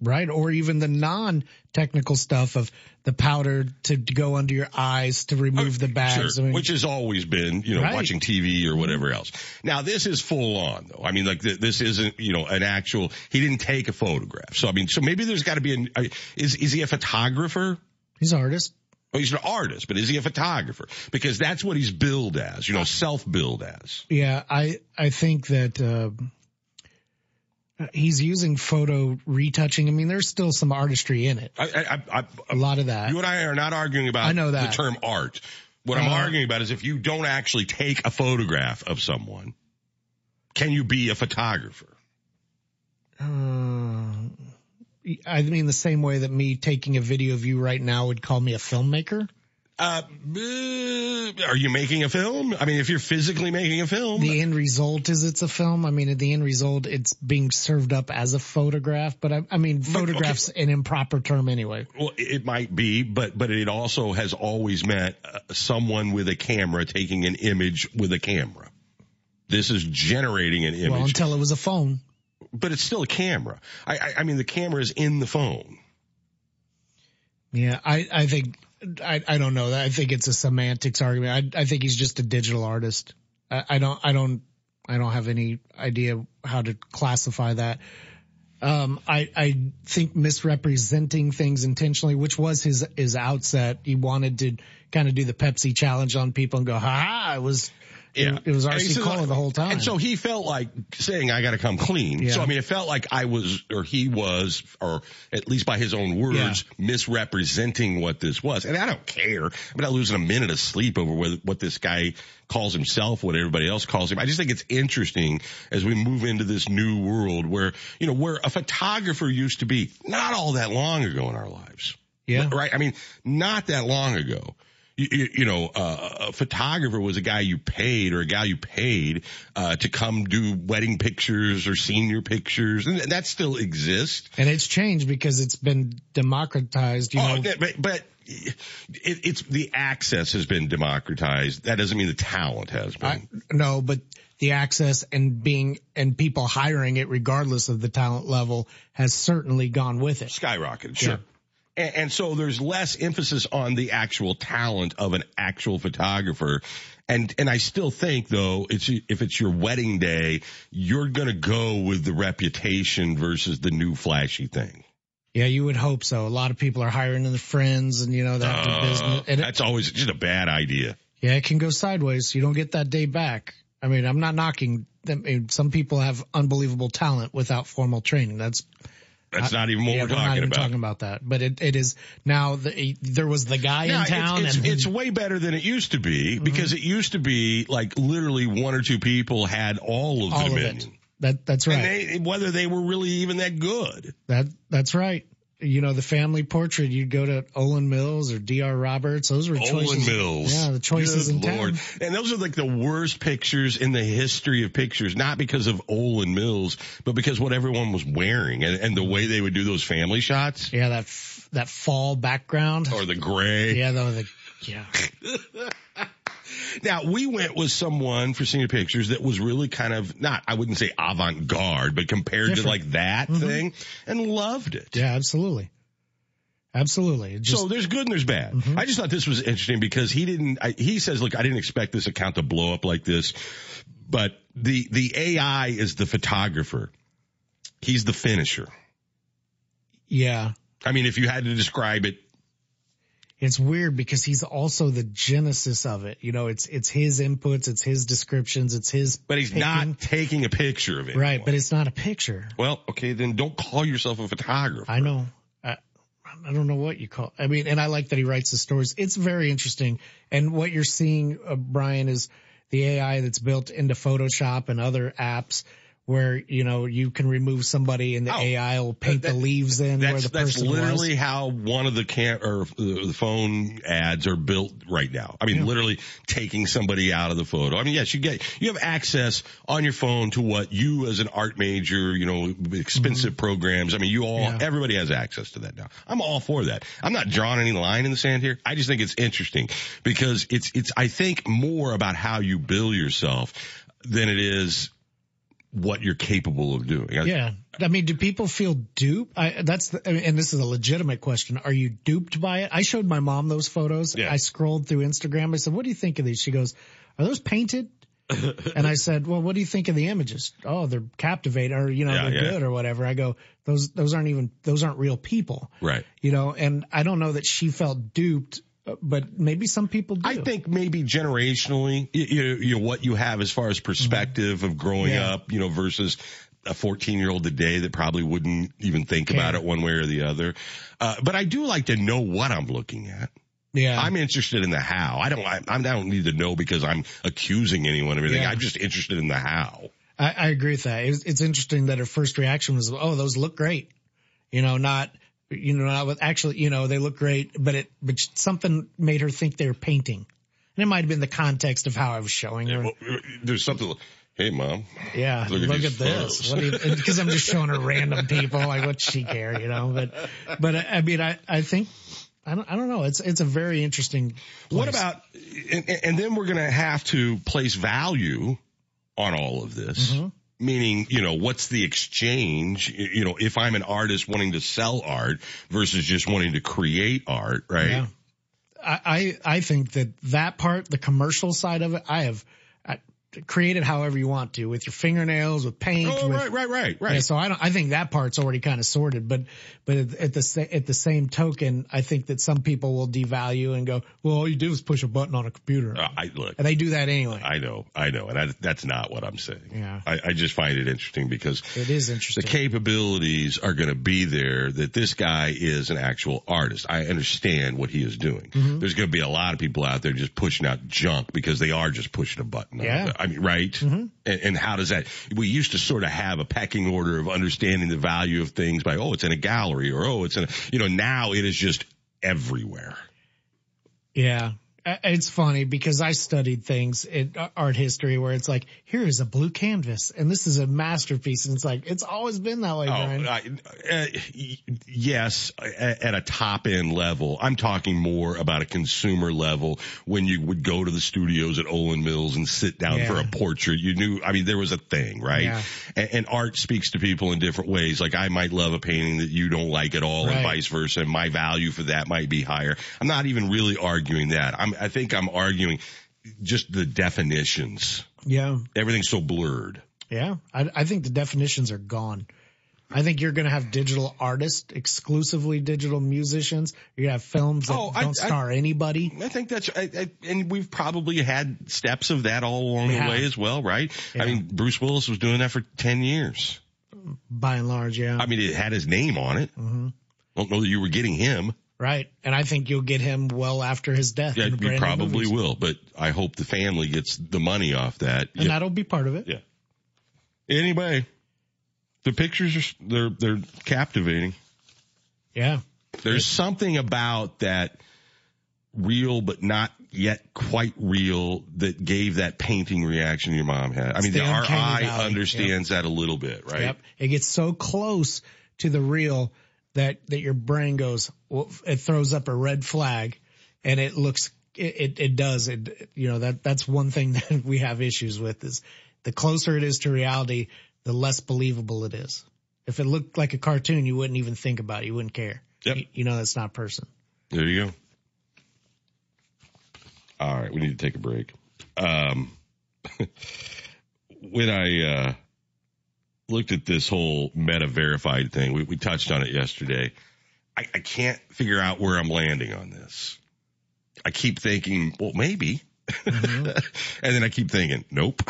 Right. Or even the non technical stuff of the powder to, to go under your eyes to remove the bags. Sure, I mean, which has always been, you know, Right. watching TV or whatever else. Now this is full on though. I mean, like th- this isn't, you know, an actual. He didn't take a photograph. So I mean, so maybe there's got to be an. uh, Is is he a photographer? he's an artist. Well, he's an artist, but is he a photographer? Because that's what he's billed as, you know, self-billed as. Yeah. I, I think that, uh, he's using photo retouching. I mean, there's still some artistry in it. I, I, I, A lot of that. you and I are not arguing about I know that. the term art. What I'm Uh, arguing about is if you don't actually take a photograph of someone, can you be a photographer? Uh, I mean, the same way that me taking a video of you right now would call me a filmmaker. Uh, are you making a film? I mean, if you're physically making a film, The end result is it's a film. I mean, at the end result, it's being served up as a photograph. But I, I mean, photographs an improper term anyway. well, it might be, but but it also has always meant uh, someone with a camera taking an image with a camera. This is generating an image, Well, until it was a phone. but it's still a camera. I, I I mean, the camera is in the phone. Yeah, I, I think, I, I don't know. I think it's a semantics argument. I, I think he's just a digital artist. I, I don't, I don't, I don't have any idea how to classify that. Um, I, I think misrepresenting things intentionally, which was his, his outset. He wanted to kind of do the Pepsi challenge on people and go, ha ha, it was, Yeah. it was RC Cola the whole time. And so he felt like saying, I got to come clean. Yeah. So, I mean, it felt like I was, or he was, or at least by his own words, misrepresenting what this was. And I don't care. I'm not losing a minute of sleep over what, what this guy calls himself, what everybody else calls him. I just think it's interesting as we move into this new world where, you know, where a photographer used to be not all that long ago in our lives. Yeah. Right. I mean, not that long ago. You, you, know, uh, a photographer was a guy you paid or a guy you paid, uh, to come do wedding pictures or senior pictures. And that still exists. and it's changed because it's been democratized, you Oh, know. but, but it, it's the access has been democratized. That doesn't mean the talent has been. I, no, but the access and being and people hiring it regardless of the talent level has certainly gone with it. skyrocketed. Sure. Yeah. And, and so there's less emphasis on the actual talent of an actual photographer. And, and I still think though, it's, if it's your wedding day, you're going to go with the reputation versus the new flashy thing. Yeah, you would hope so. A lot of people are hiring their friends and you know that Uh, business. And it, that's always just a bad idea. yeah, it can go sideways. You don't get that day back. I mean, I'm not knocking them. I mean, Some people have unbelievable talent without formal training. That's That's not even what yeah, we're not talking even about. talking about that. But it, it is now. The, there was the guy in town, it's, and it's way better than it used to be Mm-hmm. because it used to be like literally one or two people had all of the all of dominion. it. That that's right. And they, whether they were really even that good. That that's right. You know, the family portrait, you'd go to Olan Mills or D.R. Roberts. Those were Olan choices. Mills. Yeah, the choices Good in Lord. town. And those are like the worst pictures in the history of pictures, not because of Olan Mills, but because what everyone was wearing and, and the way they would do those family shots Yeah, that f- that fall background. or the gray. Yeah, though the yeah. Now we went with someone for senior pictures that was really kind of not, I wouldn't say avant garde, but compared to like that Mhm. thing and loved it. Yeah, absolutely. Absolutely. Just, so there's good and there's bad. Mm-hmm. I just thought this was interesting because he didn't. I, he says, "Look, I didn't expect this account to blow up like this, but the the AI is the photographer. He's the finisher. yeah. I mean, if you had to describe it, It's weird because he's also the genesis of it. You know, it's it's his inputs, it's his descriptions, it's his but he's picking. not taking a picture of it. right, but it's not a picture. Well, okay, then don't call yourself a photographer. I know. I, I don't know what you call. I mean, and I like that he writes the stories. It's very interesting. And what you're seeing, uh, Brian, is the AI that's built into Photoshop and other apps where you know you can remove somebody and the AI will paint the leaves in where Oh. That's the that's person literally was. how one of the cam or the phone ads are built right now. I mean, literally taking somebody out of the photo. I mean, yes, you get you have access on your phone to what you as an art major, you know, expensive programs. I mean, you all Mm-hmm. Yeah. everybody has access to that now. I'm all for that. I'm not drawing any line in the sand here. I just think it's interesting because it's it's I think more about how you bill yourself than it is what you're capable of doing. Yeah. I mean, do people feel duped? I, that's the, and this is a legitimate question. Are you duped by it? I showed my mom those photos. Yeah. I scrolled through Instagram. I said, what do you think of these? She goes, are those painted? and I said, well, what do you think of the images? Oh, they're captivating or, you know, Yeah, they're yeah. good or whatever. I go, those, those aren't even, those aren't real people, Right. you know, and I don't know that she felt duped, but maybe some people do. I think maybe generationally, you, know, what you have as far as perspective of growing Yeah. up, you know, versus a 14 year old today that probably wouldn't even think about it one way or the other. Uh, but I do like to know what I'm looking at. Yeah. I'm interested in the how. I don't, I, I don't need to know because I'm accusing anyone of anything. Yeah. I'm just interested in the how. I, I agree with that. It's, it's interesting that her first reaction was, "Oh, those look great," you know, not, you know, not with actually, you know, they look great, but it, but something made her think they were painting, and it might have been the context of how I was showing her. Well, There's something, hey mom. Yeah, Look look, at at, this. Because I'm just showing her random people. Like, what she care, you know? But, but I I mean, I, I think, I don't, I don't know. It's, it's a very interesting. What about, and, and then we're going to have to place value on all of this. Mm-hmm. Meaning, you know, what's the exchange? You know, if I'm an artist wanting to sell art versus just wanting to create art, right? Yeah. I, I, I think that that part, the commercial side of it, I have create it however you want to with your fingernails, with paint. Oh, with, right, right, right, right. Yeah, so I don't, I think that part's already kind of sorted, but, but at, the, at the same token, I think that some people will devalue and go, well, all you do is push a button on a computer. Uh, I look. and they do that anyway. I know, I know, and I, that's not what I'm saying. Yeah. I, I just find it interesting because It is interesting. the capabilities are going to be there that this guy is an actual artist. I understand what he is doing. Mm-hmm. There's going to be a lot of people out there just pushing out junk because they are just pushing a button. Yeah. I mean, right? Mm-hmm. And, and how does that, we used to sort of have a pecking order of understanding the value of things by, oh, it's in a gallery or, oh, it's in a, you know, now it is just everywhere. Yeah. Uh, It's funny because I studied things in uh, art history where it's like, here is a blue canvas and this is a masterpiece. And it's like, it's always been that way, Oh. I, uh, yes, at, a top end level. I'm talking more about a consumer level when you would go to the studios at Olan Mills and sit down Yeah. for a portrait. You knew, I mean, there was a thing, right? Yeah. And, and art speaks to people in different ways. Like I might love a painting that you don't like at all and vice versa. And my value for that might be higher. I'm not even really arguing that. I'm, I think I'm arguing just the definitions. yeah. Everything's so blurred. Yeah. I, I think the definitions are gone. I think you're going to have digital artists, exclusively digital musicians. You're going to have films that Oh, I- don't I- star anybody. I think that's, I, I, and we've probably had steps of that all along We the way as well, right? Yeah. I mean, Bruce Willis was doing that for 10 years. By and large, yeah. I mean, it had his name on it. hmm Don't know that you were getting him. Right. And I think you'll get him well after his death. Yeah, in you probably will, but I hope the family gets the money off that. And Yeah. that'll be part of it. Yeah. Anyway, the pictures are, they're, they're captivating. Yeah. There's something about that real but not yet quite real that gave that painting reaction your mom had. I mean, the the, our eye valley. understands that a little bit, right? Yep. It gets so close to the real that, that your brain goes, well, it throws up a red flag and it looks, it, it, it does. It, you know, that, that's one thing that we have issues with is the closer it is to reality, the less believable it is. If it looked like a cartoon, you wouldn't even think about it. You wouldn't care. Yep. You, you know, that's not a person. There you go. All right, we need to take a break. Um, when I uh, looked at this whole meta verified thing, we, we touched on it yesterday. I, I can't figure out where I'm landing on this. I keep thinking, well, maybe. and then I keep thinking, nope.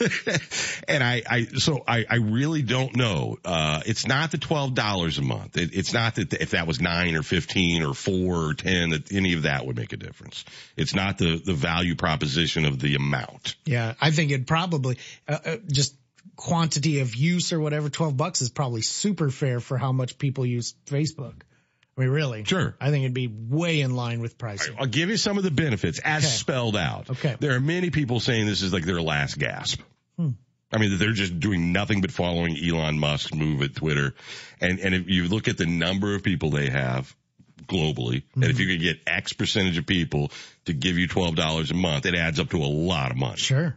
and I, I, so I, I really don't know. Uh, it's not the $12 a month. It, it's not that if that was nine or 15 or four or 10, that any of that would make a difference. It's not the, the value proposition of the amount. Yeah. I think it probably, uh, uh, just quantity of use or whatever, 12 bucks is probably super fair for how much people use Facebook. I mean, really? Sure. I think it'd be way in line with pricing. I'll give you some of the benefits as Okay. spelled out. Okay. There are many people saying this is like their last gasp. Hmm. I mean, they're just doing nothing but following Elon Musk's move at Twitter. And, and if you look at the number of people they have globally, and if you could get X percentage of people to give you $12 a month, it adds up to a lot of money. Sure.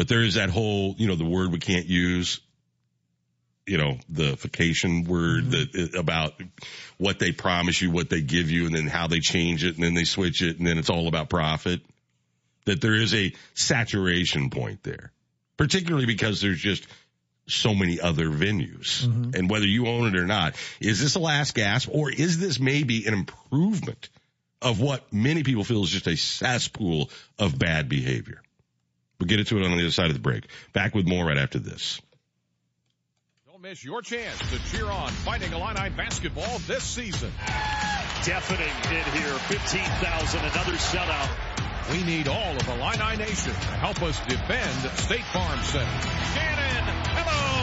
But there is that whole, you know, the word we can't use, you know, the vacation word mm-hmm. that about what they promise you, what they give you, and then how they change it, and then they switch it, and then it's all about profit. That there is a saturation point there, particularly because there's just so many other venues. Mm-hmm. And whether you own it or not, is this a last gasp or is this maybe an improvement of what many people feel is just a cesspool of bad behavior? We'll get into it on the other side of the break. Back with more right after this. Don't miss your chance to cheer on Fighting Illini basketball this season. Deafening in here. 15,000, another shutout. We need all of Illini Nation to help us defend State Farm Center. Cannon, hello!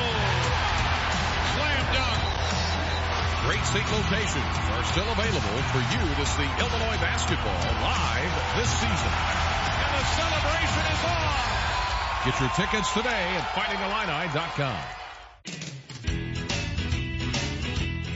Great seat locations are still available for you to see Illinois basketball live this season. And the celebration is on! Get your tickets today at fightingillini.com.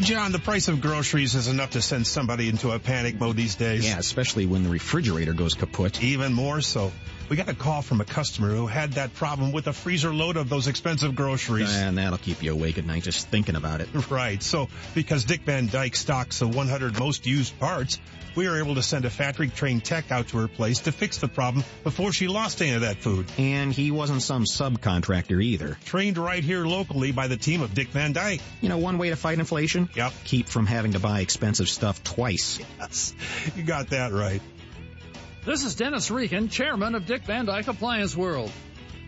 John, the price of groceries is enough to send somebody into a panic mode these days. Yeah, especially when the refrigerator goes kaput. Even more so. We got a call from a customer who had that problem with a freezer load of those expensive groceries. And that'll keep you awake at night just thinking about it. Right. So, because Dick Van Dyke stocks the 100 most used parts, we were able to send a factory trained tech out to her place to fix the problem before she lost any of that food. And he wasn't some subcontractor either. Trained right here locally by the team of Dick Van Dyke. You know, one way to fight inflation? Yep. Keep from having to buy expensive stuff twice. Yes. You got that right. This is Dennis Regan, chairman of Dick Van Dyke Appliance World.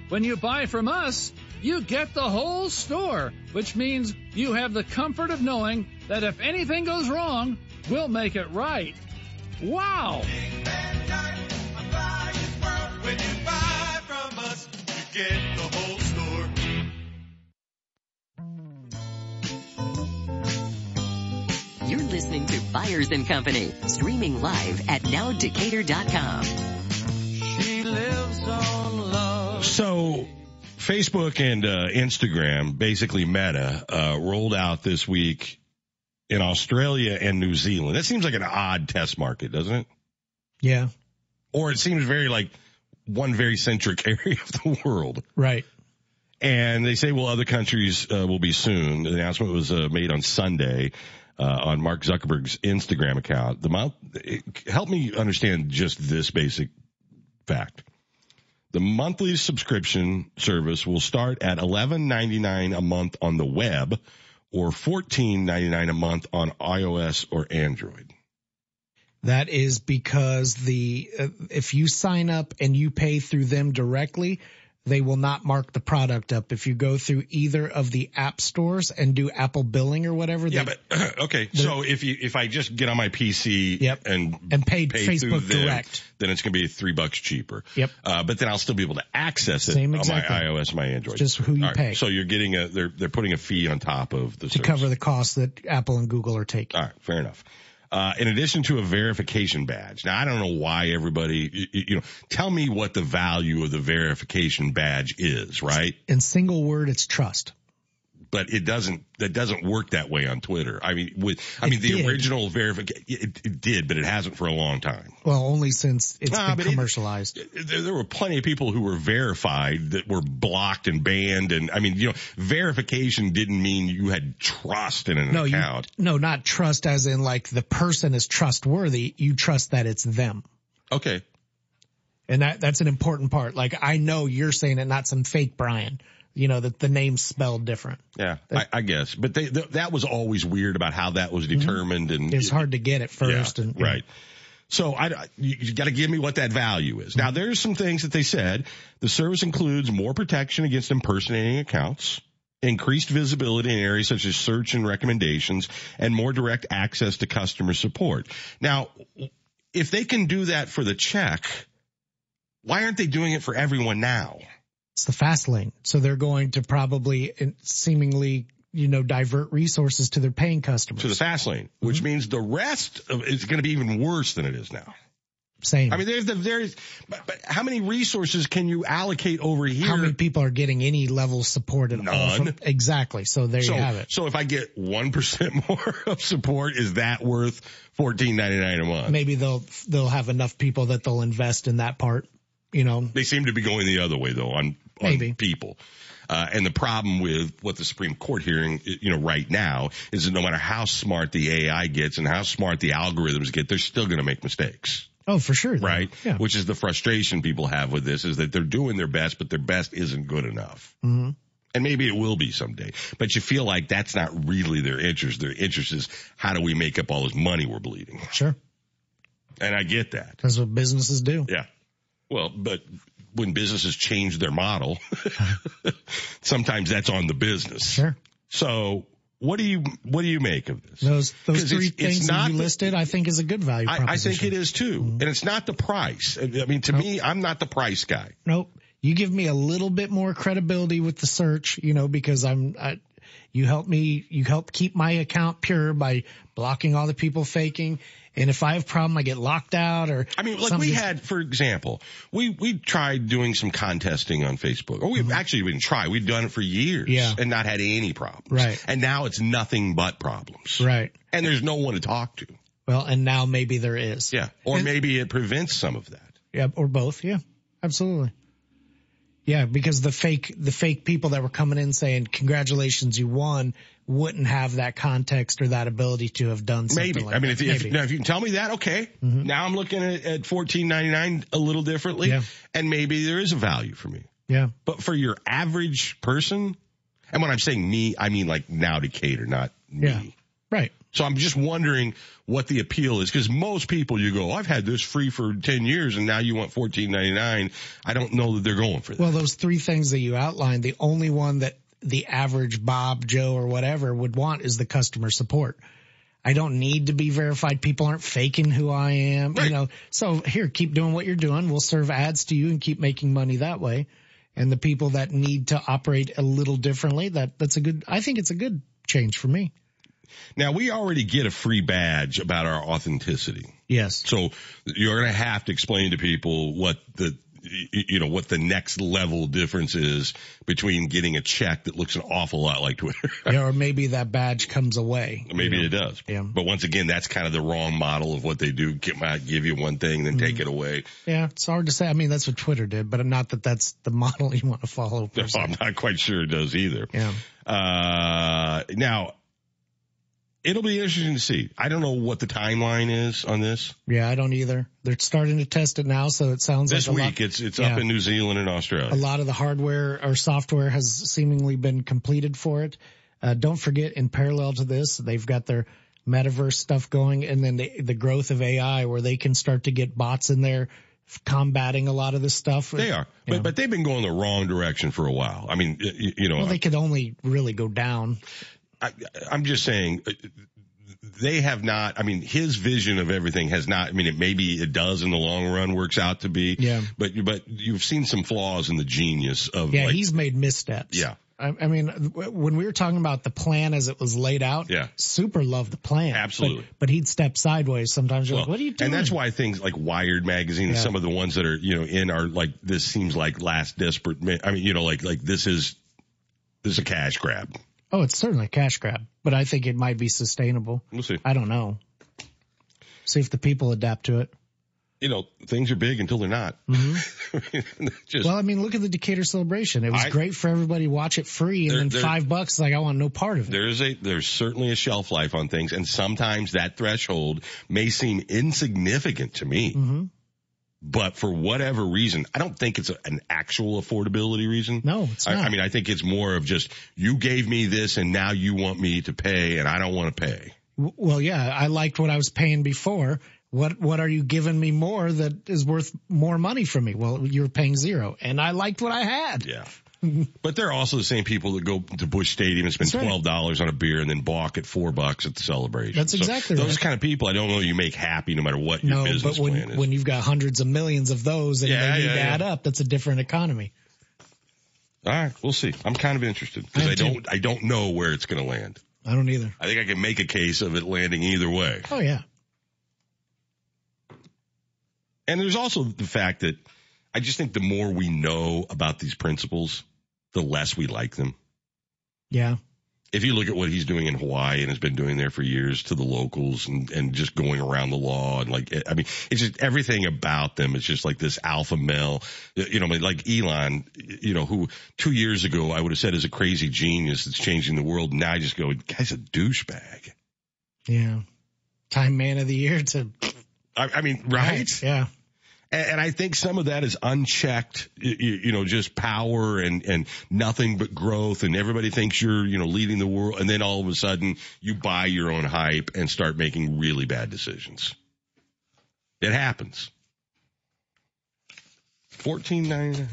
When you buy from us, you get the whole store, which means you have the comfort of knowing that if anything goes wrong, we'll make it right. Wow! When you buy from You're listening to Byers and Company, streaming live at nowdecatur.com. She lives on love. So, Facebook and uh, Instagram, basically Meta, uh, rolled out this week in Australia and New Zealand. That seems like an odd test market, doesn't it? Yeah. Or it seems very like one very centric area of the world. Right. And they say, well, other countries uh, will be soon. The announcement was uh, made on Sunday uh, on Mark Zuckerberg's Instagram account. The month, help me understand just this basic fact. The monthly subscription service will start at $11.99 a month on the web or $14.99 a month on iOS or Android. That is because the uh, if you sign up and you pay through them directly, they will not mark the product up. If you go through either of the app stores and do Apple billing or whatever, Yeah, they- but okay. So if you if I just get on my PC yep, and and pay Facebook them, Direct. then it's going to be three bucks cheaper. Yep. Uh, but then I'll still be able to access it Same on exactly. my iOS, my Android. It's just who you right, pay. So you're getting a they're they're putting a fee on top of the to service. cover the costs that Apple and Google are taking. All right, fair enough. Uh, in addition to a verification badge. Now I don't know why everybody, you, you know, tell me what the value of the verification badge is, right? In single word, it's trust. But it doesn't, that doesn't work that way on Twitter. I mean, with, I It mean, the did. original verification, it, it did, but it hasn't for a long time. Well, only since it's Ah, but been it- commercialized. There, there were plenty of people who were verified that were blocked and banned. And I mean, you know, verification didn't mean you had trust in an no, you, account. no, not trust as in like the person is trustworthy. You trust that it's them. Okay. And that, that's an important part. Like I know you're saying it, not some fake Brian. You know, that the name's spelled different. Yeah, I, I guess. But they, th- that was always weird about how that was mm-hmm. determined. And It's hard to get at first. Yeah, and right. So I, you, you got to give me what that value is. Now there's some things that they said. The service includes more protection against impersonating accounts, increased visibility in areas such as search and recommendations, and more direct access to customer support. Now, if they can do that for the check, why aren't they doing it for everyone now? It's the fast lane. So they're going to probably seemingly, you know, divert resources to their paying customers. To the fast lane, which Mm-hmm. means the rest of is going to be even worse than it is now. Same. I mean, there's the there's, but, but how many resources can you allocate over here? How many people are getting any level of support at all? None. From, exactly. So there so, you have it. So if I get one percent more of support, is that worth fourteen ninety nine a month? Maybe they'll, they'll have enough people that they'll invest in that part. You know, They seem to be going the other way though on, on people. Uh, and the problem with what the Supreme Court hearing, you know, right now is that no matter how smart the AI gets and how smart the algorithms get, they're still going to make mistakes. oh, for sure. Right? Yeah. Which is the frustration people have with this is that they're doing their best, but their best isn't good enough. hmm And maybe it will be someday, but you feel like that's not really their interest. Their interest is how do we make up all this money we're bleeding? Sure. And I get that. That's what businesses do. Yeah. Well, but when businesses change their model, sometimes that's on the business. Sure. So what do you, what do you make of this? Those those three it's- it's things that not you listed, I think, is a good value I, I think it is too. Mm-hmm. And it's not the price. I mean, to me, I'm not the price guy. Nope. You give me a little bit more credibility with the search, you know, because I'm, I, you help me, you help keep my account pure by blocking all the people faking. And if I have a problem, I get locked out or. I mean, like we had, for example, we, we tried doing some contesting on Facebook. Or we actually we didn't try. We'd done it for years Mm-hmm. Yeah. and not had any problems. Right. And now it's nothing but problems. Right. And there's no one to talk to. Well, and now maybe there is. Yeah. Or And- maybe it prevents some of that. Yeah, or both. Yeah, absolutely. Yeah, because the fake, the fake people that were coming in saying, congratulations, you won, wouldn't have that context or that ability to have done something Maybe. like I mean, if, if, now if you can tell me that, okay. Mhm. Now I'm looking at, at 14.99 a little differently. Yeah. And maybe there is a value for me. yeah. But for your average person, and when I'm saying me, I mean like now Decatur, not me. Yeah. Right. So I'm just wondering what the appeal is because most people you go, I've had this free for 10 years and now you want 14.99. I don't know that they're going for that. Well, those three things that you outlined, the only one that the average Bob, Joe, or whatever would want is the customer support. I don't need to be verified. People aren't faking who I am, you know. So here, keep doing what you're doing. We'll serve ads to you and keep making money that way. And the people that need to operate a little differently, that that's a good. I think it's a good change for me. Now we already get a free badge about our authenticity. Yes. So you're going to have to explain to people what the, you know, what the next level difference is between getting a check that looks an awful lot like Twitter. yeah, or maybe that badge comes away. Maybe you it does. Yeah. But once again, that's kind of the wrong model of what they do. Get, might give you one thing, then Mm-hmm. take it away. Yeah, it's hard to say. I mean, that's what Twitter did, but not that that's the model you want to follow. No. I'm not quite sure it does either. Yeah. Uh, now it'll be interesting to see. I don't know what the timeline is on this. Yeah, I don't either. They're starting to test it now, so it sounds This like a week, lot, it's it's Yeah. up in New Zealand and Australia. a lot of the hardware or software has seemingly been completed for it. Uh, don't forget, in parallel to this, they've got their metaverse stuff going, and then the, the growth of AI, where they can start to get bots in there combating a lot of this stuff. They are, Yeah. but but they've been going the wrong direction for a while. I mean, you, you know, Well, they could only really go down. I, I'm just saying uh, they have not. I mean, his vision of everything has not. I mean, it maybe it does in the long run works out to be. Yeah. But but you've seen some flaws in the genius of Yeah, like, he's made missteps. Yeah. I, I mean, when we were talking about the plan as it was laid out, Yeah. super loved the plan. Absolutely. But, but he'd step sideways sometimes. You're like, what are you doing? And that's why things like Wired magazine and Yeah. some of the ones that are, you know, in are like, this seems like last desperate, I mean, you know, like, like this is, this is a cash grab. Oh, it's certainly a cash grab, but I think it might be sustainable. We'll see. I don't know. See if the people adapt to it. You know, things are big until they're not. Just, well, I mean, look at the Decatur celebration. It was I- great for everybody to watch it free and There- then there- five bucks. Like I want no part of it. there is a, there's certainly a shelf life on things and sometimes that threshold may seem insignificant to me. hmm But for whatever reason, I don't think it's a, an actual affordability reason. No, it's I, not. I mean, I think it's more of just, you gave me this and now you want me to pay and I don't want to pay. Well, yeah, I liked what I was paying before. What what are you giving me more that is worth more money from me? Well, you're paying zero, and I liked what I had. Yeah. But they're also the same people that go to Busch Stadium and spend That's twelve dollars on a beer and then balk at four bucks at the celebration. That's exactly Those right. kind of people, I don't know you make happy no matter what your No, business but plan when is. when you've got hundreds of millions of those and Yeah, they need yeah, to yeah. add up, that's a different economy. All right, we'll see. I'm kind of interested because am I don't, I don't know where it's going to land. I don't either. I think I can make a case of it landing either way. Oh yeah, And there's also the fact that I just think the more we know about these principles, the less we like them. yeah. if you look at what he's doing in Hawaii and has been doing there for years to the locals and, and just going around the law and like, I mean, it's just everything about them. It's just like this alpha male, you know, like Elon, you know, who two years ago I would have said is a crazy genius that's changing the world. Now I just go, guy's a douchebag. Yeah. Time man of the year to. I, I mean, right? Yeah. And, I think some of that is unchecked, you, you know, just power and, and nothing but growth. And everybody thinks you're, you know, leading the world. And then all of a sudden you buy your own hype and start making really bad decisions. It happens. Fourteen ninety nine.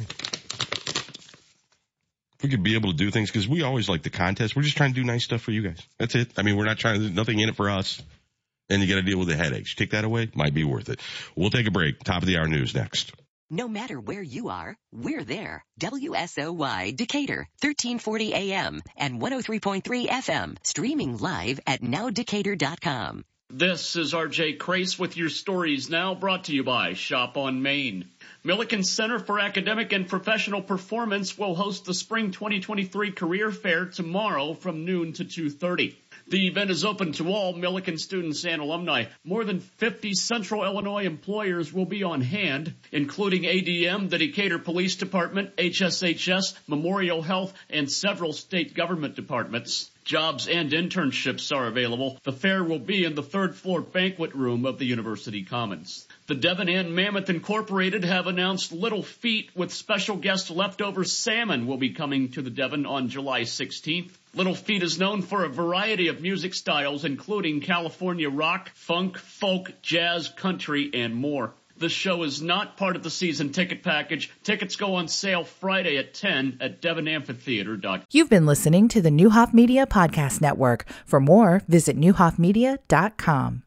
We could be able to do things because we always like the contest. We're just trying to do nice stuff for you guys. That's it. I mean, we're not trying to, nothing in it for us. And you got to deal with the headaches. Take that away. Might be worth it. We'll take a break. Top of the hour news next. No matter where you are, we're there. WSOY Decatur, 1340 AM and 103.3 FM, streaming live at nowdecatur.com. This is RJ Crace with your stories now brought to you by Shop on Main. Millikin Center for Academic and Professional Performance will host the Spring 2023 Career Fair tomorrow from noon to 2.30. The event is open to all Millikin students and alumni. More than 50 Central Illinois employers will be on hand, including ADM, the Decatur Police Department, HSHS, Memorial Health, and several state government departments. Jobs and internships are available. The fair will be in the third floor banquet room of the University Commons. The Devon and Mammoth Incorporated have announced Little Feat with special guest leftover salmon will be coming to the Devon on July 16th. Little Feat is known for a variety of music styles including California rock, funk, folk, jazz, country, and more. The show is not part of the season ticket package. Tickets go on sale Friday at 10 at devonamphitheater.com. You've been listening to the Neuhoff Media Podcast Network. For more, visit neuhoffmedia.com.